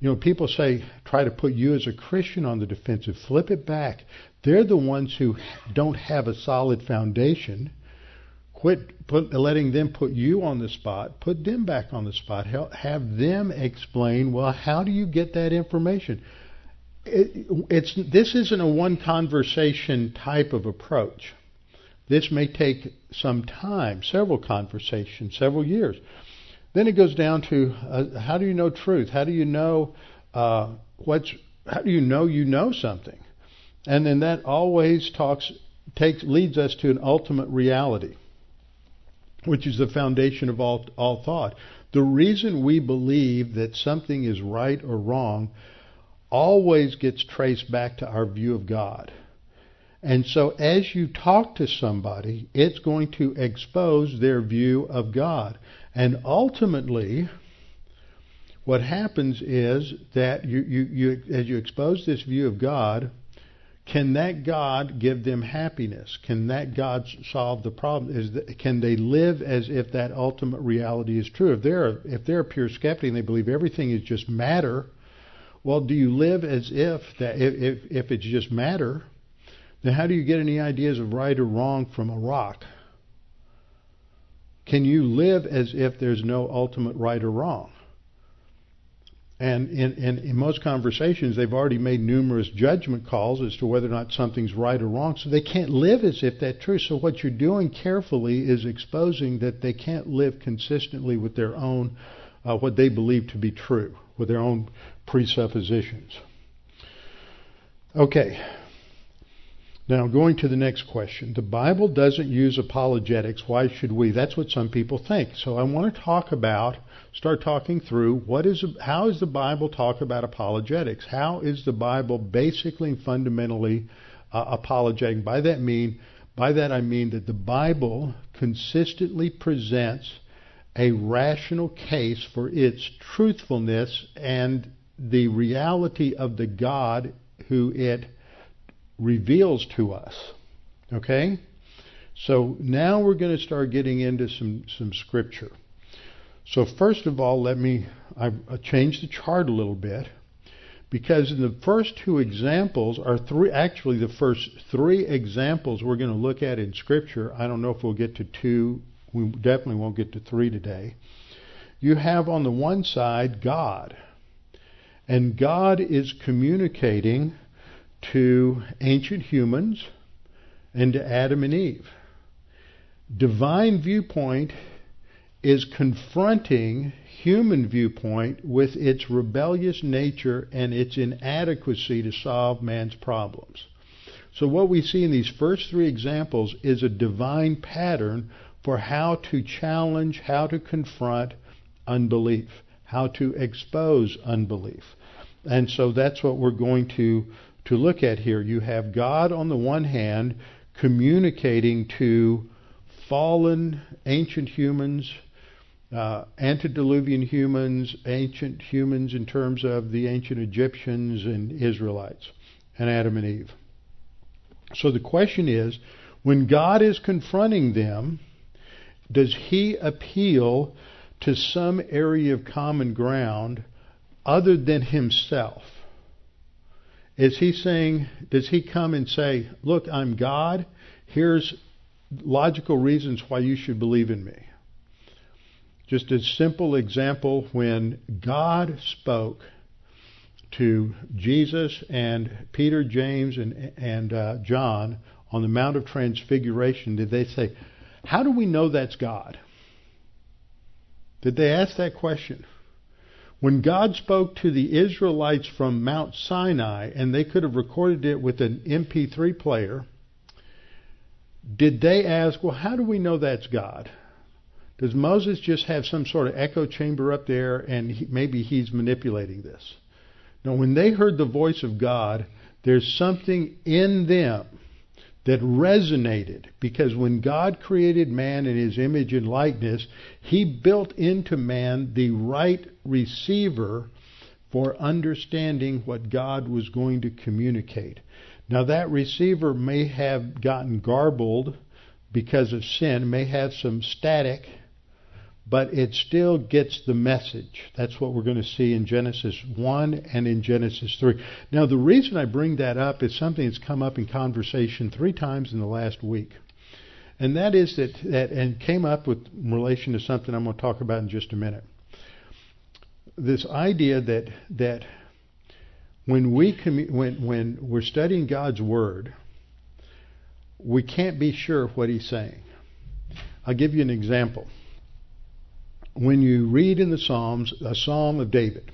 You know, people say try to put you as a Christian on the defensive. Flip it back. They're the ones who don't have a solid foundation. Quit put, letting them put you on the spot. Put them back on the spot. Have them explain. Well, how do you get that information? It, it's this isn't a one conversation type of approach. This may take some time, several conversations, several years. Then it goes down to uh, how do you know truth? How do you know uh, what's? How do you know you know something? And then that always talks takes leads us to an ultimate reality, which is the foundation of all all thought. The reason we believe that something is right or wrong always gets traced back to our view of God. And so as you talk to somebody, it's going to expose their view of God. And ultimately, what happens is that you, you, you, as you expose this view of God, can that God give them happiness? Can that God solve the problem? Is that, can they live as if that ultimate reality is true? If they're if they're a pure skeptic and they believe everything is just matter, well, do you live as if that if if, if it's just matter? Then how do you get any ideas of right or wrong from a rock? Can you live as if there's no ultimate right or wrong? And in, in, in, most conversations, they've already made numerous judgment calls as to whether or not something's right or wrong, so they can't live as if that's true. So what you're doing carefully is exposing that they can't live consistently with their own, uh, what they believe to be true, with their own presuppositions. Okay, now, going to the next question. The Bible doesn't use apologetics. Why should we? That's what some people think. So I want to talk about, start talking through what is, how is the Bible talk about apologetics? How is the Bible basically and fundamentally uh, apologetic? By that mean, by that I mean that the Bible consistently presents a rational case for its truthfulness and the reality of the God who it reveals to us. Okay? So now we're going to start getting into some, some scripture. So first of all, let me I've changed the chart a little bit because in the first two examples are three actually the first three examples we're going to look at in scripture. I don't know if we'll get to two. We definitely won't get to three today. You have on the one side God. And God is communicating to ancient humans and to Adam and Eve. Divine viewpoint is confronting human viewpoint with its rebellious nature and its inadequacy to solve man's problems. So, what we see in these first three examples is a divine pattern for how to challenge, how to confront unbelief, how to expose unbelief. And so that's what we're going to to look at here. You have God on the one hand communicating to fallen ancient humans, uh, antediluvian humans, ancient humans in terms of the ancient Egyptians and Israelites, and Adam and Eve. So the question is when God is confronting them, does he appeal to some area of common ground other than himself? Is he saying, does he come and say, look, I'm God, here's logical reasons why you should believe in me? Just a simple example when God spoke to Jesus and Peter, James, and, and uh, John on the Mount of Transfiguration, did they say, How do we know that's God? Did they ask that question? When God spoke to the Israelites from Mount Sinai, and they could have recorded it with an MP3 player, did they ask, well, how do we know that's God? Does Moses just have some sort of echo chamber up there and he, maybe he's manipulating this? Now, when they heard the voice of God, there's something in them that resonated because when God created man in his image and likeness, he built into man the right receiver for understanding what God was going to communicate. Now, that receiver may have gotten garbled because of sin, may have some static, but it still gets the message. That's what we're going to see in Genesis 1 and in Genesis 3. Now, the reason I bring that up is something that's come up in conversation three times in the last week. And that is that, that and came up with relation to something I'm going to talk about in just a minute. This idea that that when we commu- when when we're studying God's word, we can't be sure of what He's saying. I'll give you an example when you read in the Psalms a Psalm of David,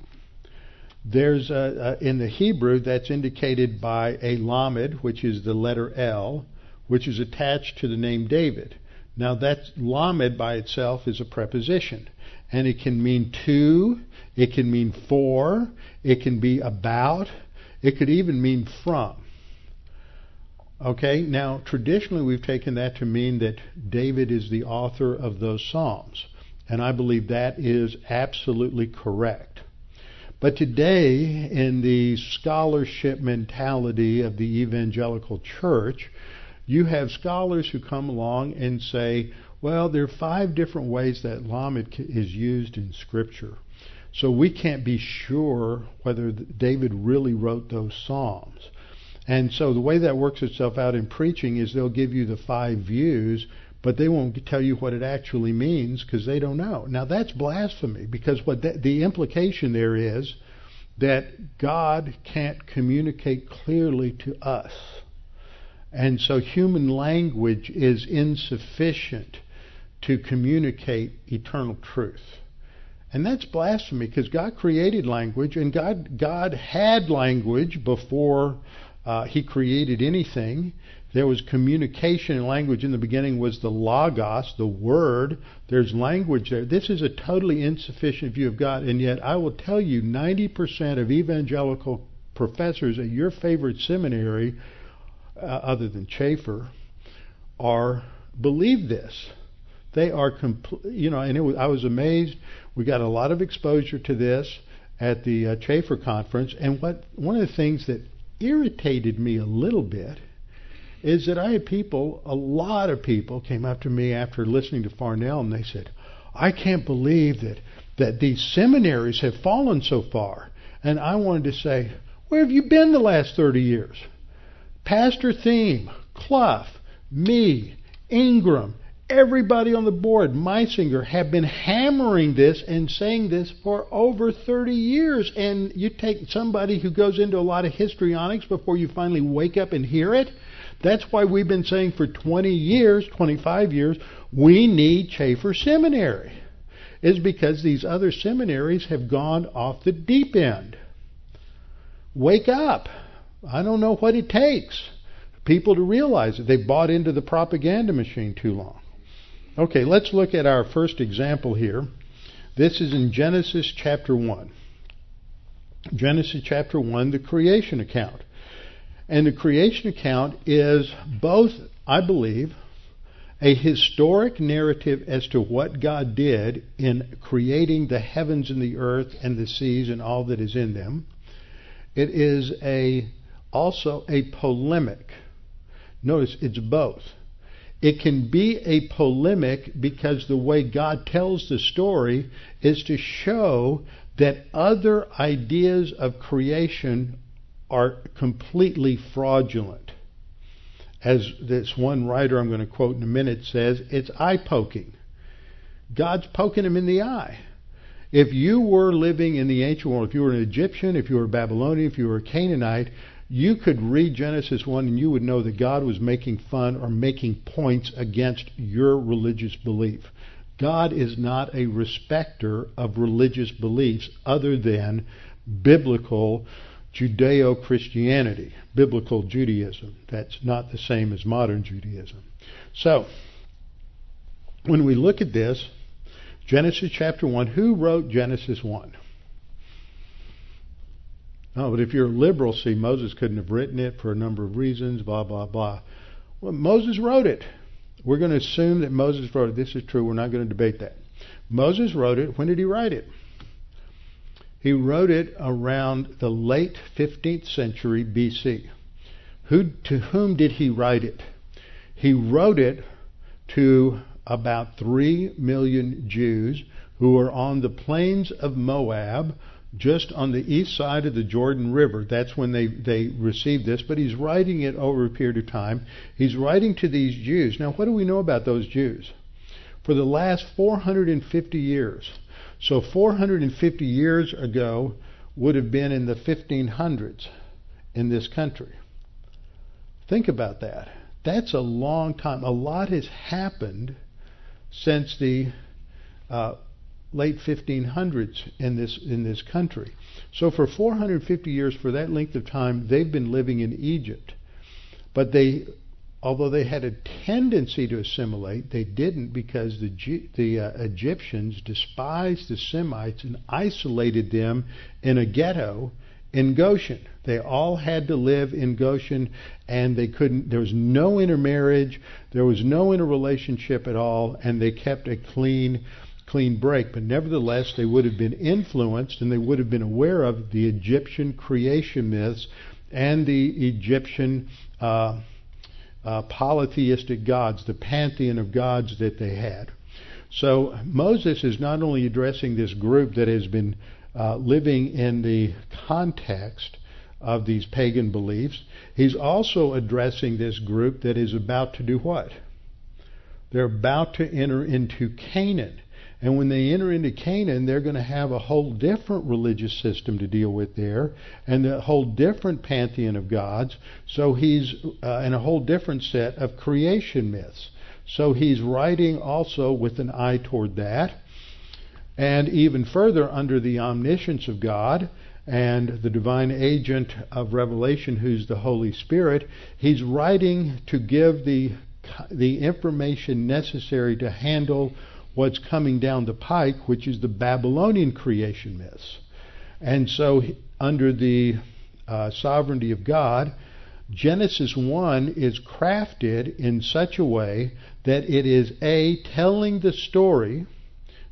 there's a, a, in the Hebrew that's indicated by a lamed, which is the letter L, which is attached to the name David. Now that lamed by itself is a preposition, and it can mean to, it can mean for, it can be about, it could even mean from. Okay, now traditionally we've taken that to mean that David is the author of those Psalms. And I believe that is absolutely correct. But today, in the scholarship mentality of the evangelical church, you have scholars who come along and say, well, there are five different ways that Lamed is used in Scripture. So we can't be sure whether David really wrote those Psalms. And so the way that works itself out in preaching is they'll give you the five views, but they won't tell you what it actually means because they don't know. Now that's blasphemy because what the, the implication there is that God can't communicate clearly to us. And so human language is insufficient to communicate eternal truth. And that's blasphemy because God created language and God God had language before uh, he created anything. There was communication and language in the beginning was the logos, the word. There's language there. This is a totally insufficient view of God, and yet I will tell you 90% of evangelical professors at your favorite seminary, uh, other than Chafer, are believe this. They are complete, you know, and was, I was amazed. We got a lot of exposure to this at the uh, Chafer conference, and what one of the things that irritated me a little bit is that I had people, a lot of people came up to me after listening to Farnell and they said, I can't believe that, that these seminaries have fallen so far. And I wanted to say, where have you been the last 30 years? Pastor Thieme, Clough, me, Ingram, everybody on the board, Meisinger, have been hammering this and saying this for over 30 years. And you take somebody who goes into a lot of histrionics before you finally wake up and hear it. That's why we've been saying for 20 years, 25 years, we need Chafer Seminary. Is because these other seminaries have gone off the deep end. Wake up. I don't know what it takes. For people to realize that they've bought into the propaganda machine too long. Okay, let's look at our first example here. This is in Genesis chapter 1. Genesis chapter 1, the creation account. And the creation account is both, I believe, a historic narrative as to what God did in creating the heavens and the earth and the seas and all that is in them. It is a also a polemic. Notice it's both. It can be a polemic because the way God tells the story is to show that other ideas of creation are completely fraudulent. As this one writer I'm going to quote in a minute says, it's eye poking. God's poking him in the eye. If you were living in the ancient world, if you were an Egyptian, if you were a Babylonian, if you were a Canaanite, you could read Genesis 1 and you would know that God was making fun or making points against your religious belief. God is not a respecter of religious beliefs other than biblical Judeo Christianity, biblical Judaism. That's not the same as modern Judaism. So, when we look at this, Genesis chapter 1, who wrote Genesis 1? Oh, but if you're a liberal, see, Moses couldn't have written it for a number of reasons, blah, blah, blah. Well, Moses wrote it. We're going to assume that Moses wrote it. This is true. We're not going to debate that. Moses wrote it. When did he write it? He wrote it around the late 15th century BC. Who, to whom did he write it? He wrote it to about 3 million Jews who were on the plains of Moab, just on the east side of the Jordan River. That's when they, they received this, but he's writing it over a period of time. He's writing to these Jews. Now, what do we know about those Jews? For the last 450 years, so 450 years ago would have been in the 1500s in this country. Think about that. That's a long time. A lot has happened since the uh, late 1500s in this in this country. So for 450 years, for that length of time, they've been living in Egypt. But they, although they had a tendency to assimilate, they didn't because the the uh, Egyptians despised the Semites and isolated them in a ghetto in Goshen. They all had to live in Goshen, and they couldn't. There was no intermarriage. There was no interrelationship at all, and they kept a clean, clean break. But nevertheless, they would have been influenced, and they would have been aware of the Egyptian creation myths and the Egyptian uh, uh, polytheistic gods, the pantheon of gods that they had. So Moses is not only addressing this group that has been uh, living in the context of these pagan beliefs. He's also addressing this group that is about to do what? They're about to enter into Canaan. And when they enter into Canaan, they're going to have a whole different religious system to deal with there, and a whole different pantheon of gods. So he's uh, in a whole different set of creation myths. So he's writing also with an eye toward that. And even further, under the omniscience of God and the divine agent of revelation, who's the Holy Spirit, he's writing to give the, the information necessary to handle what's coming down the pike, which is the Babylonian creation myths. And so, under the uh, sovereignty of God, Genesis 1 is crafted in such a way that it is A, telling the story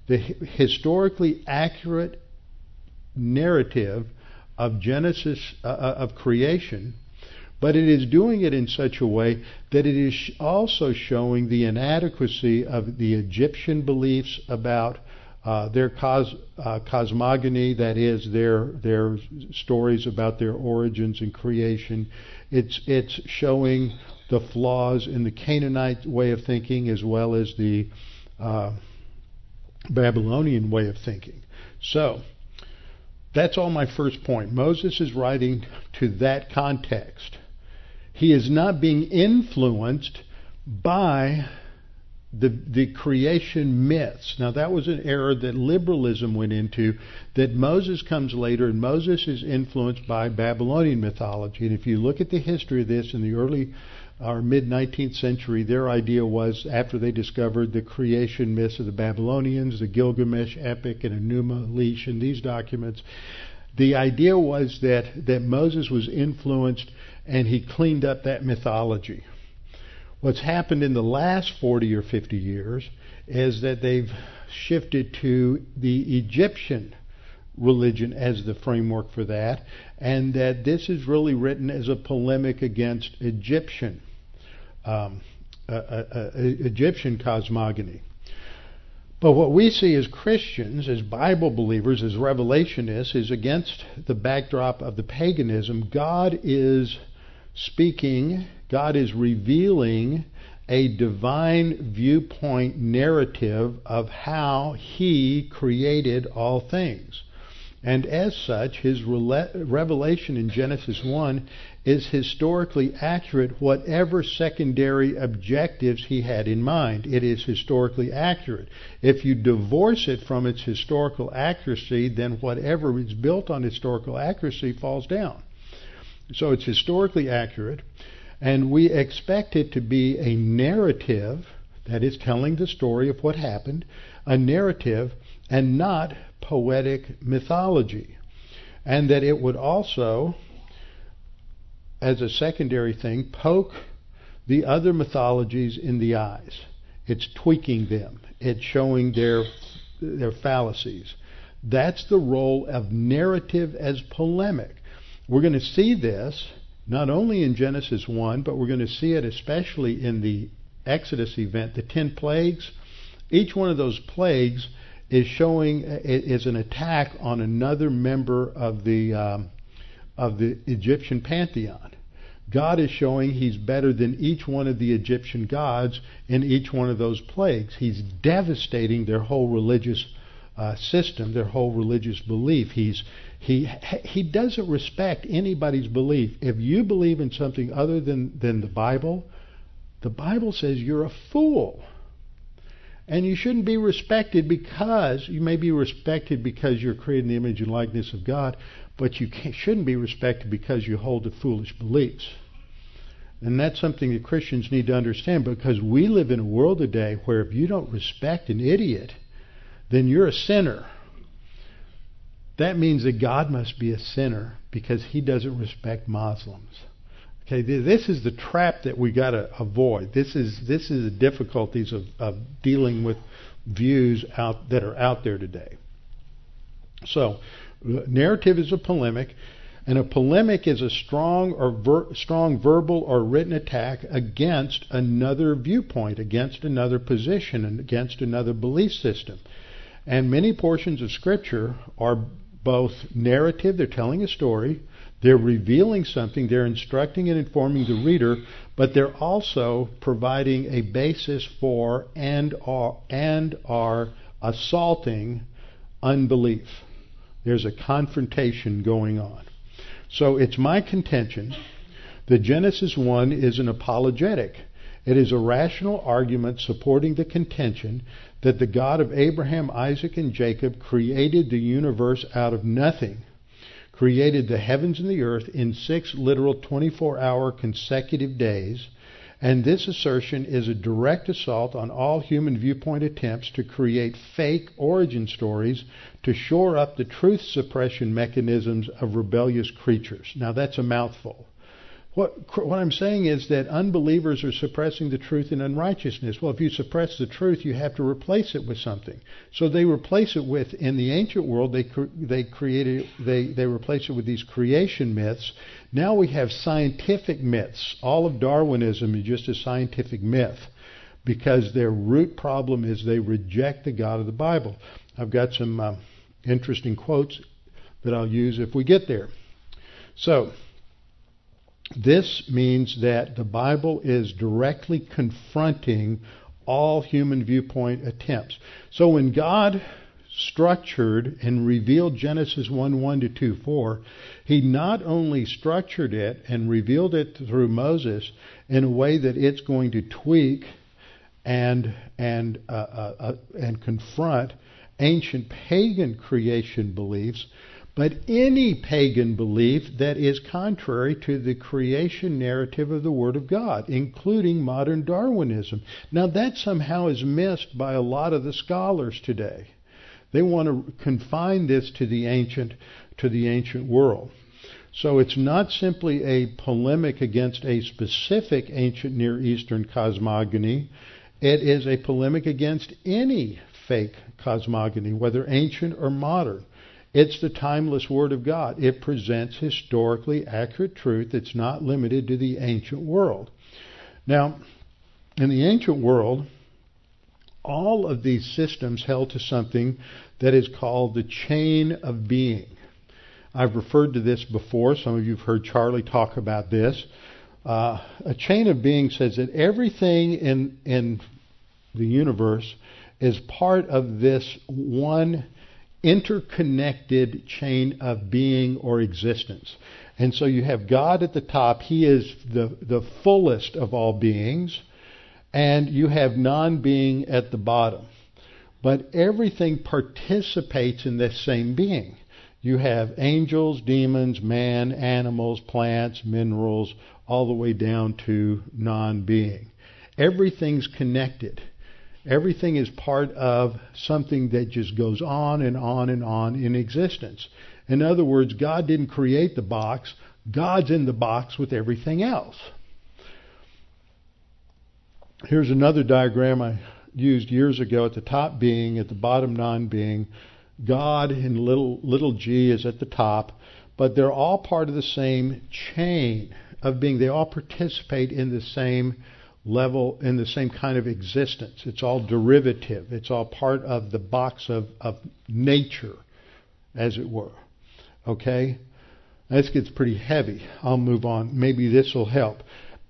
the historically accurate narrative of Genesis, uh, uh, of creation, but it is doing it in such a way that it is also showing the inadequacy of the Egyptian beliefs about uh, their cos, uh, cosmogony, that is, their their stories about their origins and creation. It's it's showing the flaws in the Canaanite way of thinking as well as the uh, Babylonian way of thinking. So, that's all my first point. Moses is writing to that context. He is not being influenced by the, the creation myths. Now, that was an error that liberalism went into, that Moses comes later, and Moses is influenced by Babylonian mythology. And if you look at the history of this in the early uh, our mid 19th century, their idea was after they discovered the creation myths of the Babylonians, the Gilgamesh epic, and Enuma Elish, and these documents, the idea was that, that Moses was influenced and he cleaned up that mythology. What's happened in the last 40 or 50 years is that they've shifted to the Egyptian religion as the framework for that, and that this is really written as a polemic against Egyptian um, uh, uh, uh, Egyptian cosmogony. But what we see as Christians, as Bible believers, as revelationists, is against the backdrop of the paganism. God is speaking, God is revealing a divine viewpoint narrative of how He created all things. And as such, his revelation in Genesis 1 is historically accurate, whatever secondary objectives he had in mind. It is historically accurate. If you divorce it from its historical accuracy, then whatever is built on historical accuracy falls down. So it's historically accurate, and we expect it to be a narrative that is telling the story of what happened, a narrative, and not poetic mythology. And that it would also, as a secondary thing, poke the other mythologies in the eyes. It's tweaking them. It's showing their their fallacies. That's the role of narrative as polemic. We're going to see this not only in Genesis 1, but we're going to see it especially in the Exodus event, the 10 plagues. Each one of those plagues is showing is an attack on another member of the um, of the Egyptian pantheon. God is showing He's better than each one of the Egyptian gods in each one of those plagues. He's devastating their whole religious uh, system, their whole religious belief. He's he he doesn't respect anybody's belief. If you believe in something other than than the Bible, the Bible says you're a fool. And you shouldn't be respected because you may be respected because you're created in the image and likeness of God, but you shouldn't be respected because you hold to foolish beliefs. And that's something that Christians need to understand because we live in a world today where if you don't respect an idiot, then you're a sinner. That means that God must be a sinner because he doesn't respect Muslims. Okay, this is the trap that we got to avoid. This is this is the difficulties of, of dealing with views out that are out there today. So, narrative is a polemic, and a polemic is a strong or ver, strong verbal or written attack against another viewpoint, against another position, and against another belief system. And many portions of Scripture are both narrative, they're telling a story, they're revealing something, they're instructing and informing the reader, but they're also providing a basis for and are, and are assaulting unbelief. There's a confrontation going on. So it's my contention that Genesis 1 is an apologetic. It is a rational argument supporting the contention that the God of Abraham, Isaac, and Jacob created the universe out of nothing, created the heavens and the earth in six literal 24 hour consecutive days, and this assertion is a direct assault on all human viewpoint attempts to create fake origin stories to shore up the truth suppression mechanisms of rebellious creatures. Now, that's a mouthful. What, what I'm saying is that unbelievers are suppressing the truth in unrighteousness. Well, if you suppress the truth, you have to replace it with something. So they replace it with, in the ancient world, they, they created, they, they replace it with these creation myths. Now we have scientific myths. All of Darwinism is just a scientific myth because their root problem is they reject the God of the Bible. I've got some uh, interesting quotes that I'll use if we get there. So, this means that the Bible is directly confronting all human viewpoint attempts. So when God structured and revealed Genesis 1 1 to 2 4, he not only structured it and revealed it through Moses in a way that it's going to tweak and and uh, uh, uh, and confront ancient pagan creation beliefs, but any pagan belief that is contrary to the creation narrative of the Word of God, including modern Darwinism. Now, that somehow is missed by a lot of the scholars today. They want to confine this to the ancient, to the ancient world. So it's not simply a polemic against a specific ancient Near Eastern cosmogony. It is a polemic against any fake cosmogony, whether ancient or modern. It's the timeless Word of God. It presents historically accurate truth that's not limited to the ancient world. Now, in the ancient world, all of these systems held to something that is called the chain of being. I've referred to this before. Some of you have heard Charlie talk about this. Uh, a chain of being says that everything in in the universe is part of this one interconnected chain of being or existence. And so you have God at the top. He is the, the fullest of all beings. And you have non being at the bottom. But everything participates in this same being. You have angels, demons, man, animals, plants, minerals, all the way down to non being. Everything's connected. Everything is part of something that just goes on and on and on in existence. In other words, God didn't create the box, God's in the box with everything else. Here's another diagram I used years ago at the top being, at the bottom non being. God in little, little g is at the top, but they're all part of the same chain of being. They all participate in the same level, in the same kind of existence. It's all derivative. It's all part of the box of, of nature, as it were. Okay? This gets pretty heavy. I'll move on. Maybe this will help.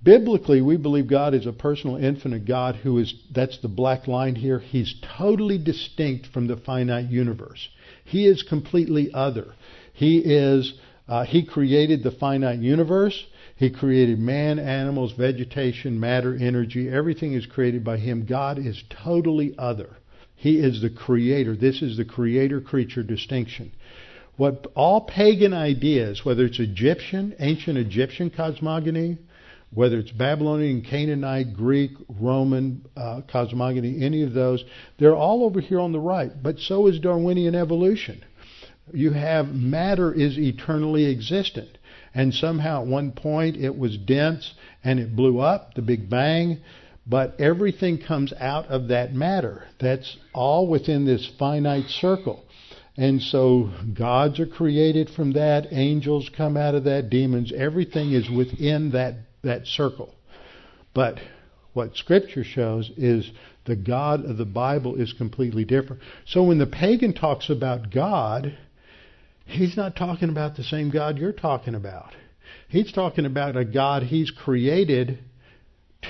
Biblically, we believe God is a personal, infinite God who is, that's the black line here, He's totally distinct from the finite universe. He is completely other. He is, uh, He created the finite universe. He created man, animals, vegetation, matter, energy. Everything is created by Him. God is totally other. He is the creator. This is the creator creature distinction. What all pagan ideas, whether it's Egyptian, ancient Egyptian cosmogony, whether it's Babylonian, Canaanite, Greek, Roman uh, cosmogony, any of those, they're all over here on the right. But so is Darwinian evolution. You have matter is eternally existent. And somehow at one point it was dense and it blew up, the Big Bang, but everything comes out of that matter. That's all within this finite circle. And so gods are created from that, angels come out of that, demons, everything is within that that circle. But what Scripture shows is the God of the Bible is completely different. So when the pagan talks about God, he's not talking about the same God you're talking about. He's talking about a God he's created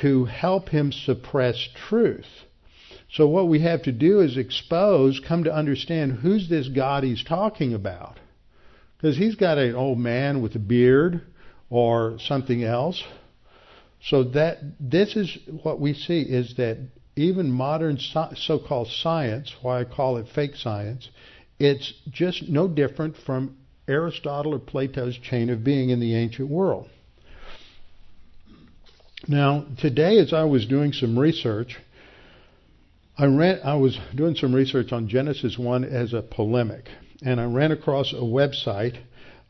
to help him suppress truth. So what we have to do is expose, come to understand who's this God he's talking about. Because he's got an old man with a beard or something else so that this is what we see is that even modern so-called science, why I call it fake science, it's just no different from Aristotle or Plato's chain of being in the ancient world. Now, today, as I was doing some research, I ran. I was doing some research on Genesis one as a polemic, and I ran across a website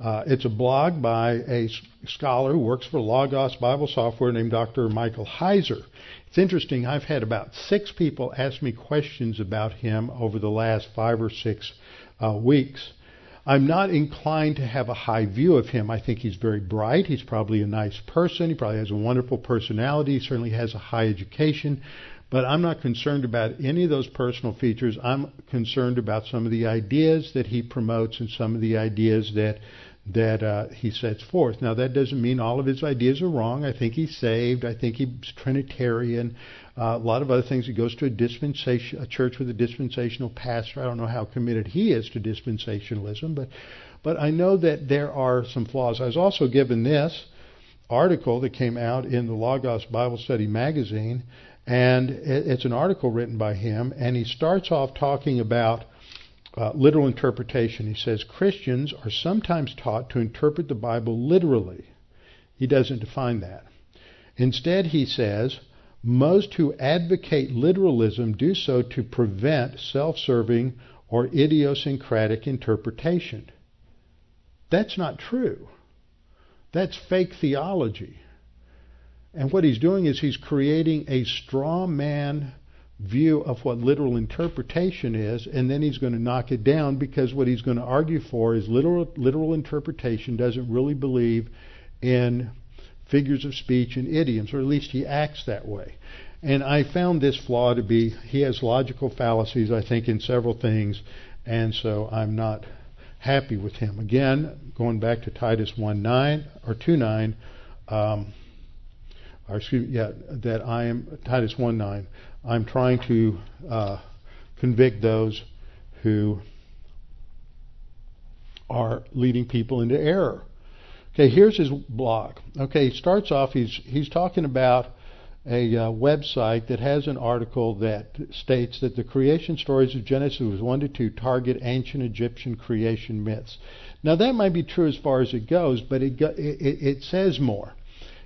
uh, it's a blog by a scholar who works for Logos Bible Software named Dr. Michael Heiser. It's interesting. I've had about six people ask me questions about him over the last five or six uh, weeks. I'm not inclined to have a high view of him. I think he's very bright. He's probably a nice person. He probably has a wonderful personality. He certainly has a high education. But I'm not concerned about any of those personal features. I'm concerned about some of the ideas that he promotes and some of the ideas that that uh, he sets forth. Now, that doesn't mean all of his ideas are wrong. I think he's saved. I think he's Trinitarian. Uh, a lot of other things. He goes to a dispensation, a church with a dispensational pastor. I don't know how committed he is to dispensationalism, but but I know that there are some flaws. I was also given this article that came out in the Logos Bible Study magazine, and it's an article written by him, and he starts off talking about uh, literal interpretation. He says Christians are sometimes taught to interpret the Bible literally. He doesn't define that. Instead, he says most who advocate literalism do so to prevent self serving or idiosyncratic interpretation. That's not true. That's fake theology. And what he's doing is he's creating a straw man view of what literal interpretation is, and then he's going to knock it down because what he's going to argue for is literal, literal interpretation doesn't really believe in figures of speech and idioms, or at least he acts that way. And I found this flaw to be he has logical fallacies, I think, in several things, and so I'm not happy with him. Again, going back to Titus 1 9 or 2 9, um, or excuse me, yeah, that I am Titus 1 9. I'm trying to uh, convict those who are leading people into error. Okay, here's his blog. Okay, he starts off. He's he's talking about a uh, website that has an article that states that the creation stories of Genesis 1 to 2 target ancient Egyptian creation myths. Now that might be true as far as it goes, but it, it, it says more.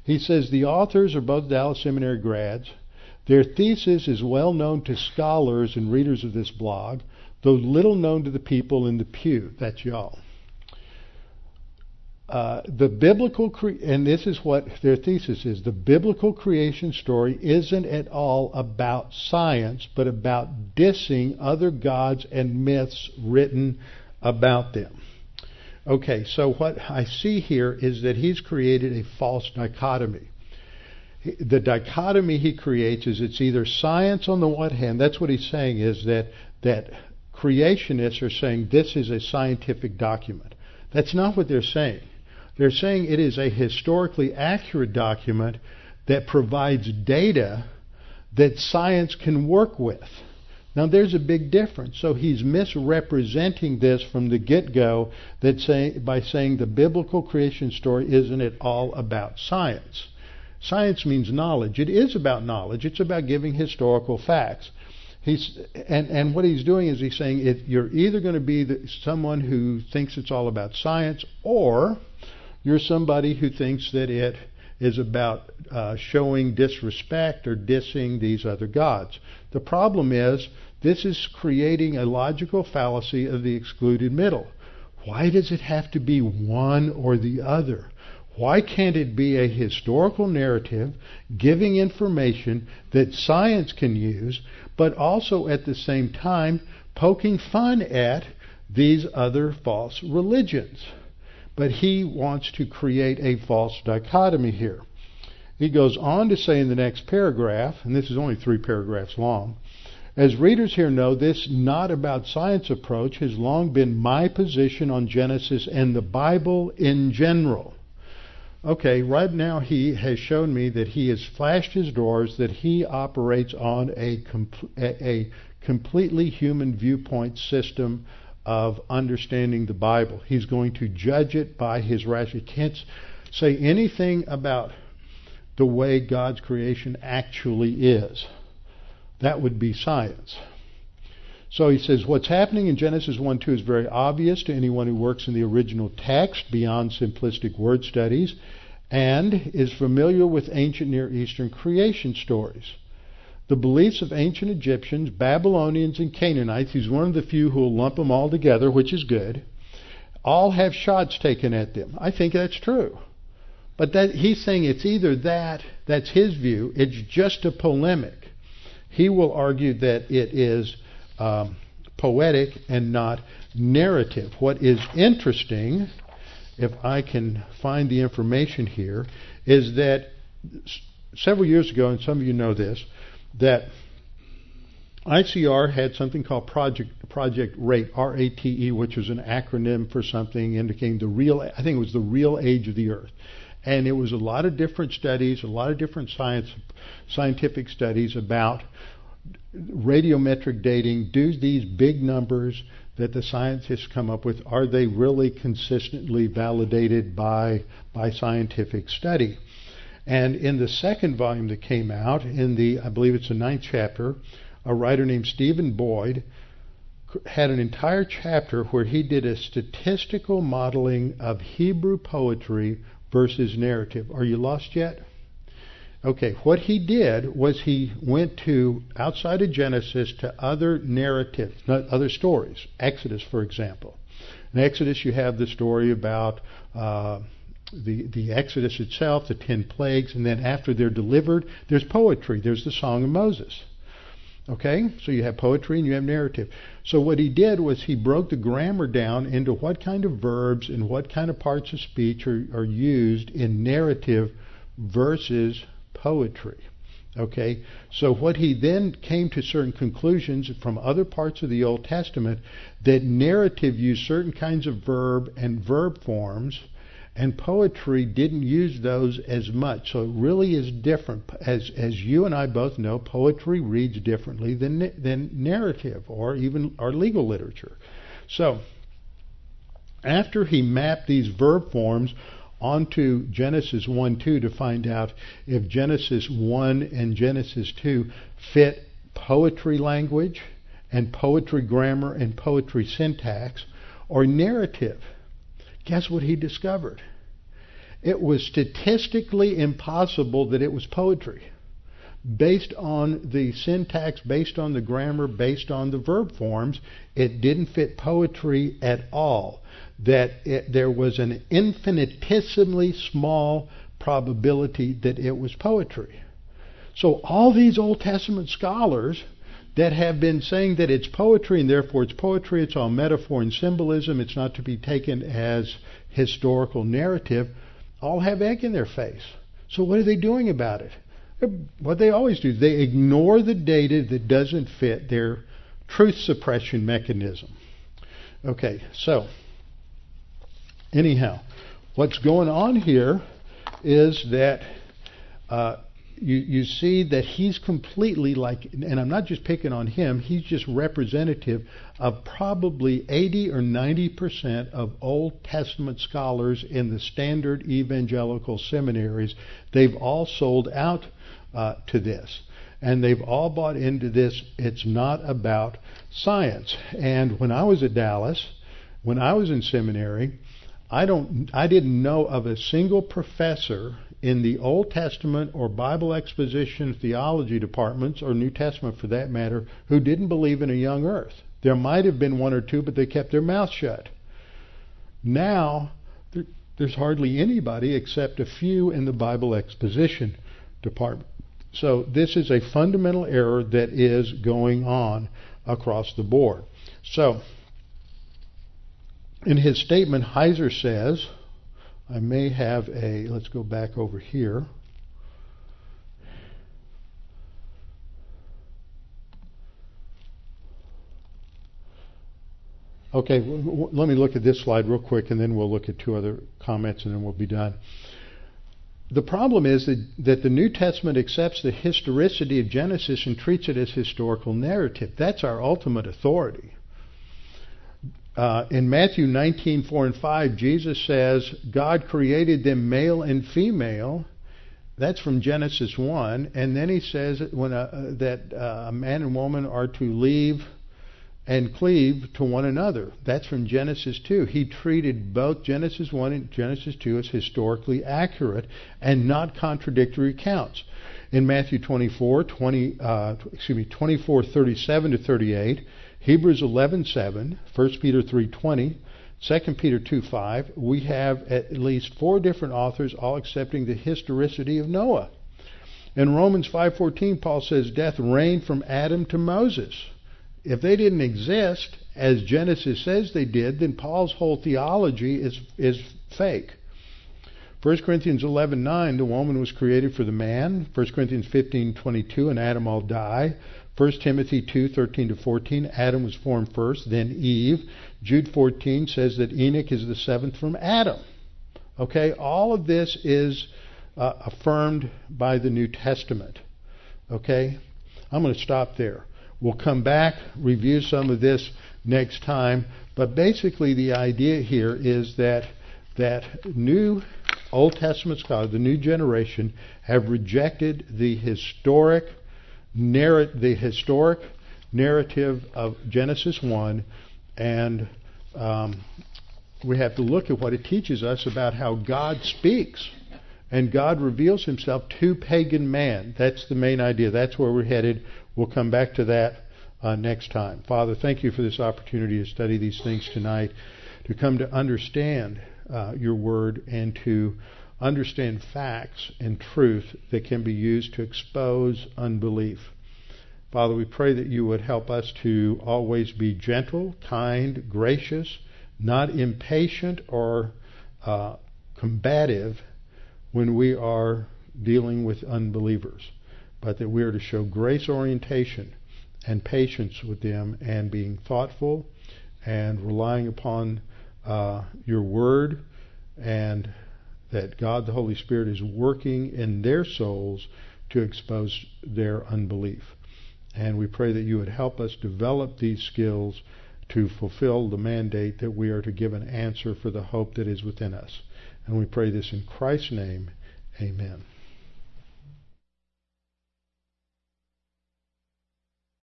He says the authors are both Dallas Seminary grads. Their thesis is well known to scholars and readers of this blog, though little known to the people in the pew. That's y'all. uh, the biblical cre- and this is what their thesis is the biblical creation story isn't at all about science but about dissing other gods and myths written about them okay so what i see here is that he's created a false dichotomy the dichotomy he creates is it's either science on the one hand that's what he's saying is that that creationists are saying this is a scientific document that's not what they're saying they're saying it is a historically accurate document that provides data that science can work with. Now there's a big difference. So he's misrepresenting this from the get-go that say, by saying the biblical creation story isn't at all about science. Science means knowledge. It is about knowledge. It's about giving historical facts. He's and and what he's doing is he's saying if you're either going to be the, someone who thinks it's all about science or you're somebody who thinks that it is about uh, showing disrespect or dissing these other gods. The problem is this is creating a logical fallacy of the excluded middle. Why does it have to be one or the other? Why can't it be a historical narrative giving information that science can use, but also at the same time poking fun at these other false religions? but he wants to create a false dichotomy here. He goes on to say in the next paragraph, and this is only three paragraphs long, as readers here know, this not about science approach has long been my position on Genesis and the Bible in general. Okay, right now he has shown me that he has flashed his doors, that he operates on a, a completely human viewpoint system of understanding the Bible. He's going to judge it by his rationale. He can't say anything about the way God's creation actually is. That would be science. So he says what's happening in Genesis 1 2 is very obvious to anyone who works in the original text beyond simplistic word studies and is familiar with ancient Near Eastern creation stories. The beliefs of ancient Egyptians, Babylonians, and Canaanites, he's one of the few who will lump them all together, which is good, all have shots taken at them. I think that's true. But that, he's saying it's either that, that's his view, it's just a polemic. He will argue that it is um, poetic and not narrative. What is interesting, if I can find the information here, is that several years ago, and some of you know this, that ICR had something called Project Project Rate, R-A-T-E, which was an acronym for something indicating the real. I think it was the real age of the Earth, and it was a lot of different studies, a lot of different science, scientific studies about radiometric dating. Do these big numbers that the scientists come up with are they really consistently validated by by scientific study? And in the second volume that came out, in the, I believe it's the ninth chapter, a writer named Steven Boyd had an entire chapter where he did a statistical modeling of Hebrew poetry versus narrative. Are you lost yet? Okay, what he did was he went to outside of Genesis to other narratives, other stories. Exodus, for example. In Exodus, you have the story about uh, the, the Exodus itself, the ten plagues, and then after they're delivered, there's poetry. There's the Song of Moses. Okay? So you have poetry and you have narrative. So what he did was he broke the grammar down into what kind of verbs and what kind of parts of speech are, are used in narrative versus poetry. Okay? So what he then came to certain conclusions from other parts of the Old Testament that narrative used certain kinds of verb and verb forms and poetry didn't use those as much. So it really is different. As as you and I both know, poetry reads differently than than narrative or even our legal literature. So after he mapped these verb forms onto Genesis 1 2 to find out if Genesis 1 and Genesis 2 fit poetry language and poetry grammar and poetry syntax or narrative Guess what he discovered? It was statistically impossible that it was poetry based on the syntax, based on the grammar, based on the verb forms. It didn't fit poetry at all. That it, there was an infinitesimally small probability that it was poetry. So all these Old Testament scholars that have been saying that it's poetry and therefore it's poetry, it's all metaphor and symbolism, it's not to be taken as historical narrative, all have egg in their face. So what are they doing about it? What they always do, they ignore the data that doesn't fit their truth suppression mechanism. Okay, so anyhow, what's going on here is that uh, you, you see that he's completely like, and I'm not just picking on him, he's just representative of probably 80 or 90 percent of Old Testament scholars in the standard evangelical seminaries. They've all sold out uh, to this. And they've all bought into this. It's not about science. And when I was at Dallas, when I was in seminary, I don't I didn't know of a single professor in the Old Testament or Bible exposition theology departments, or New Testament for that matter, who didn't believe in a young earth. There might have been one or two, but they kept their mouth shut. Now, there, there's hardly anybody except a few in the Bible exposition department. So, this is a fundamental error that is going on across the board. So, in his statement, Heiser says, I may have a, let's go back over here. Okay, w- let me look at this slide real quick and then we'll look at two other comments and then we'll be done. The problem is that, that the New Testament accepts the historicity of Genesis and treats it as historical narrative. That's our ultimate authority. Uh, in Matthew 19, 4 and 5, Jesus says, God created them male and female. That's from Genesis 1. And then he says when a, uh, that uh, a man and woman are to leave and cleave to one another. That's from Genesis 2. He treated both Genesis 1 and Genesis 2 as historically accurate and not contradictory accounts. In Matthew 24, 20, uh, excuse me, 24, 37 to 38, Hebrews 11:7, 1 Peter 3:20, 2 Peter 2:5, we have at least four different authors all accepting the historicity of Noah. In Romans 5:14, Paul says death reigned from Adam to Moses. If they didn't exist as Genesis says they did, then Paul's whole theology is is fake. 1 Corinthians 11:9, the woman was created for the man. 1 Corinthians 15:22, and Adam all die. 1 Timothy 2:13 to 14, Adam was formed first, then Eve. Jude 14 says that Enoch is the seventh from Adam. Okay, all of this is uh, affirmed by the New Testament. Okay, I'm going to stop there. We'll come back, review some of this next time, but basically the idea here is that that new Old Testament scholars, the new generation, have rejected the historic narrate the historic narrative of Genesis 1, and um, we have to look at what it teaches us about how God speaks. And God reveals himself to pagan man. That's the main idea. That's where we're headed. We'll come back to that uh, next time. Father, thank you for this opportunity to study these things tonight, to come to understand uh, your word, and to understand facts and truth that can be used to expose unbelief. Father, we pray that you would help us to always be gentle, kind, gracious, not impatient or uh, combative when we are dealing with unbelievers, but that we are to show grace orientation and patience with them and being thoughtful and relying upon uh, your word and that God the Holy Spirit is working in their souls to expose their unbelief. And we pray that you would help us develop these skills to fulfill the mandate that we are to give an answer for the hope that is within us. And we pray this in Christ's name. Amen.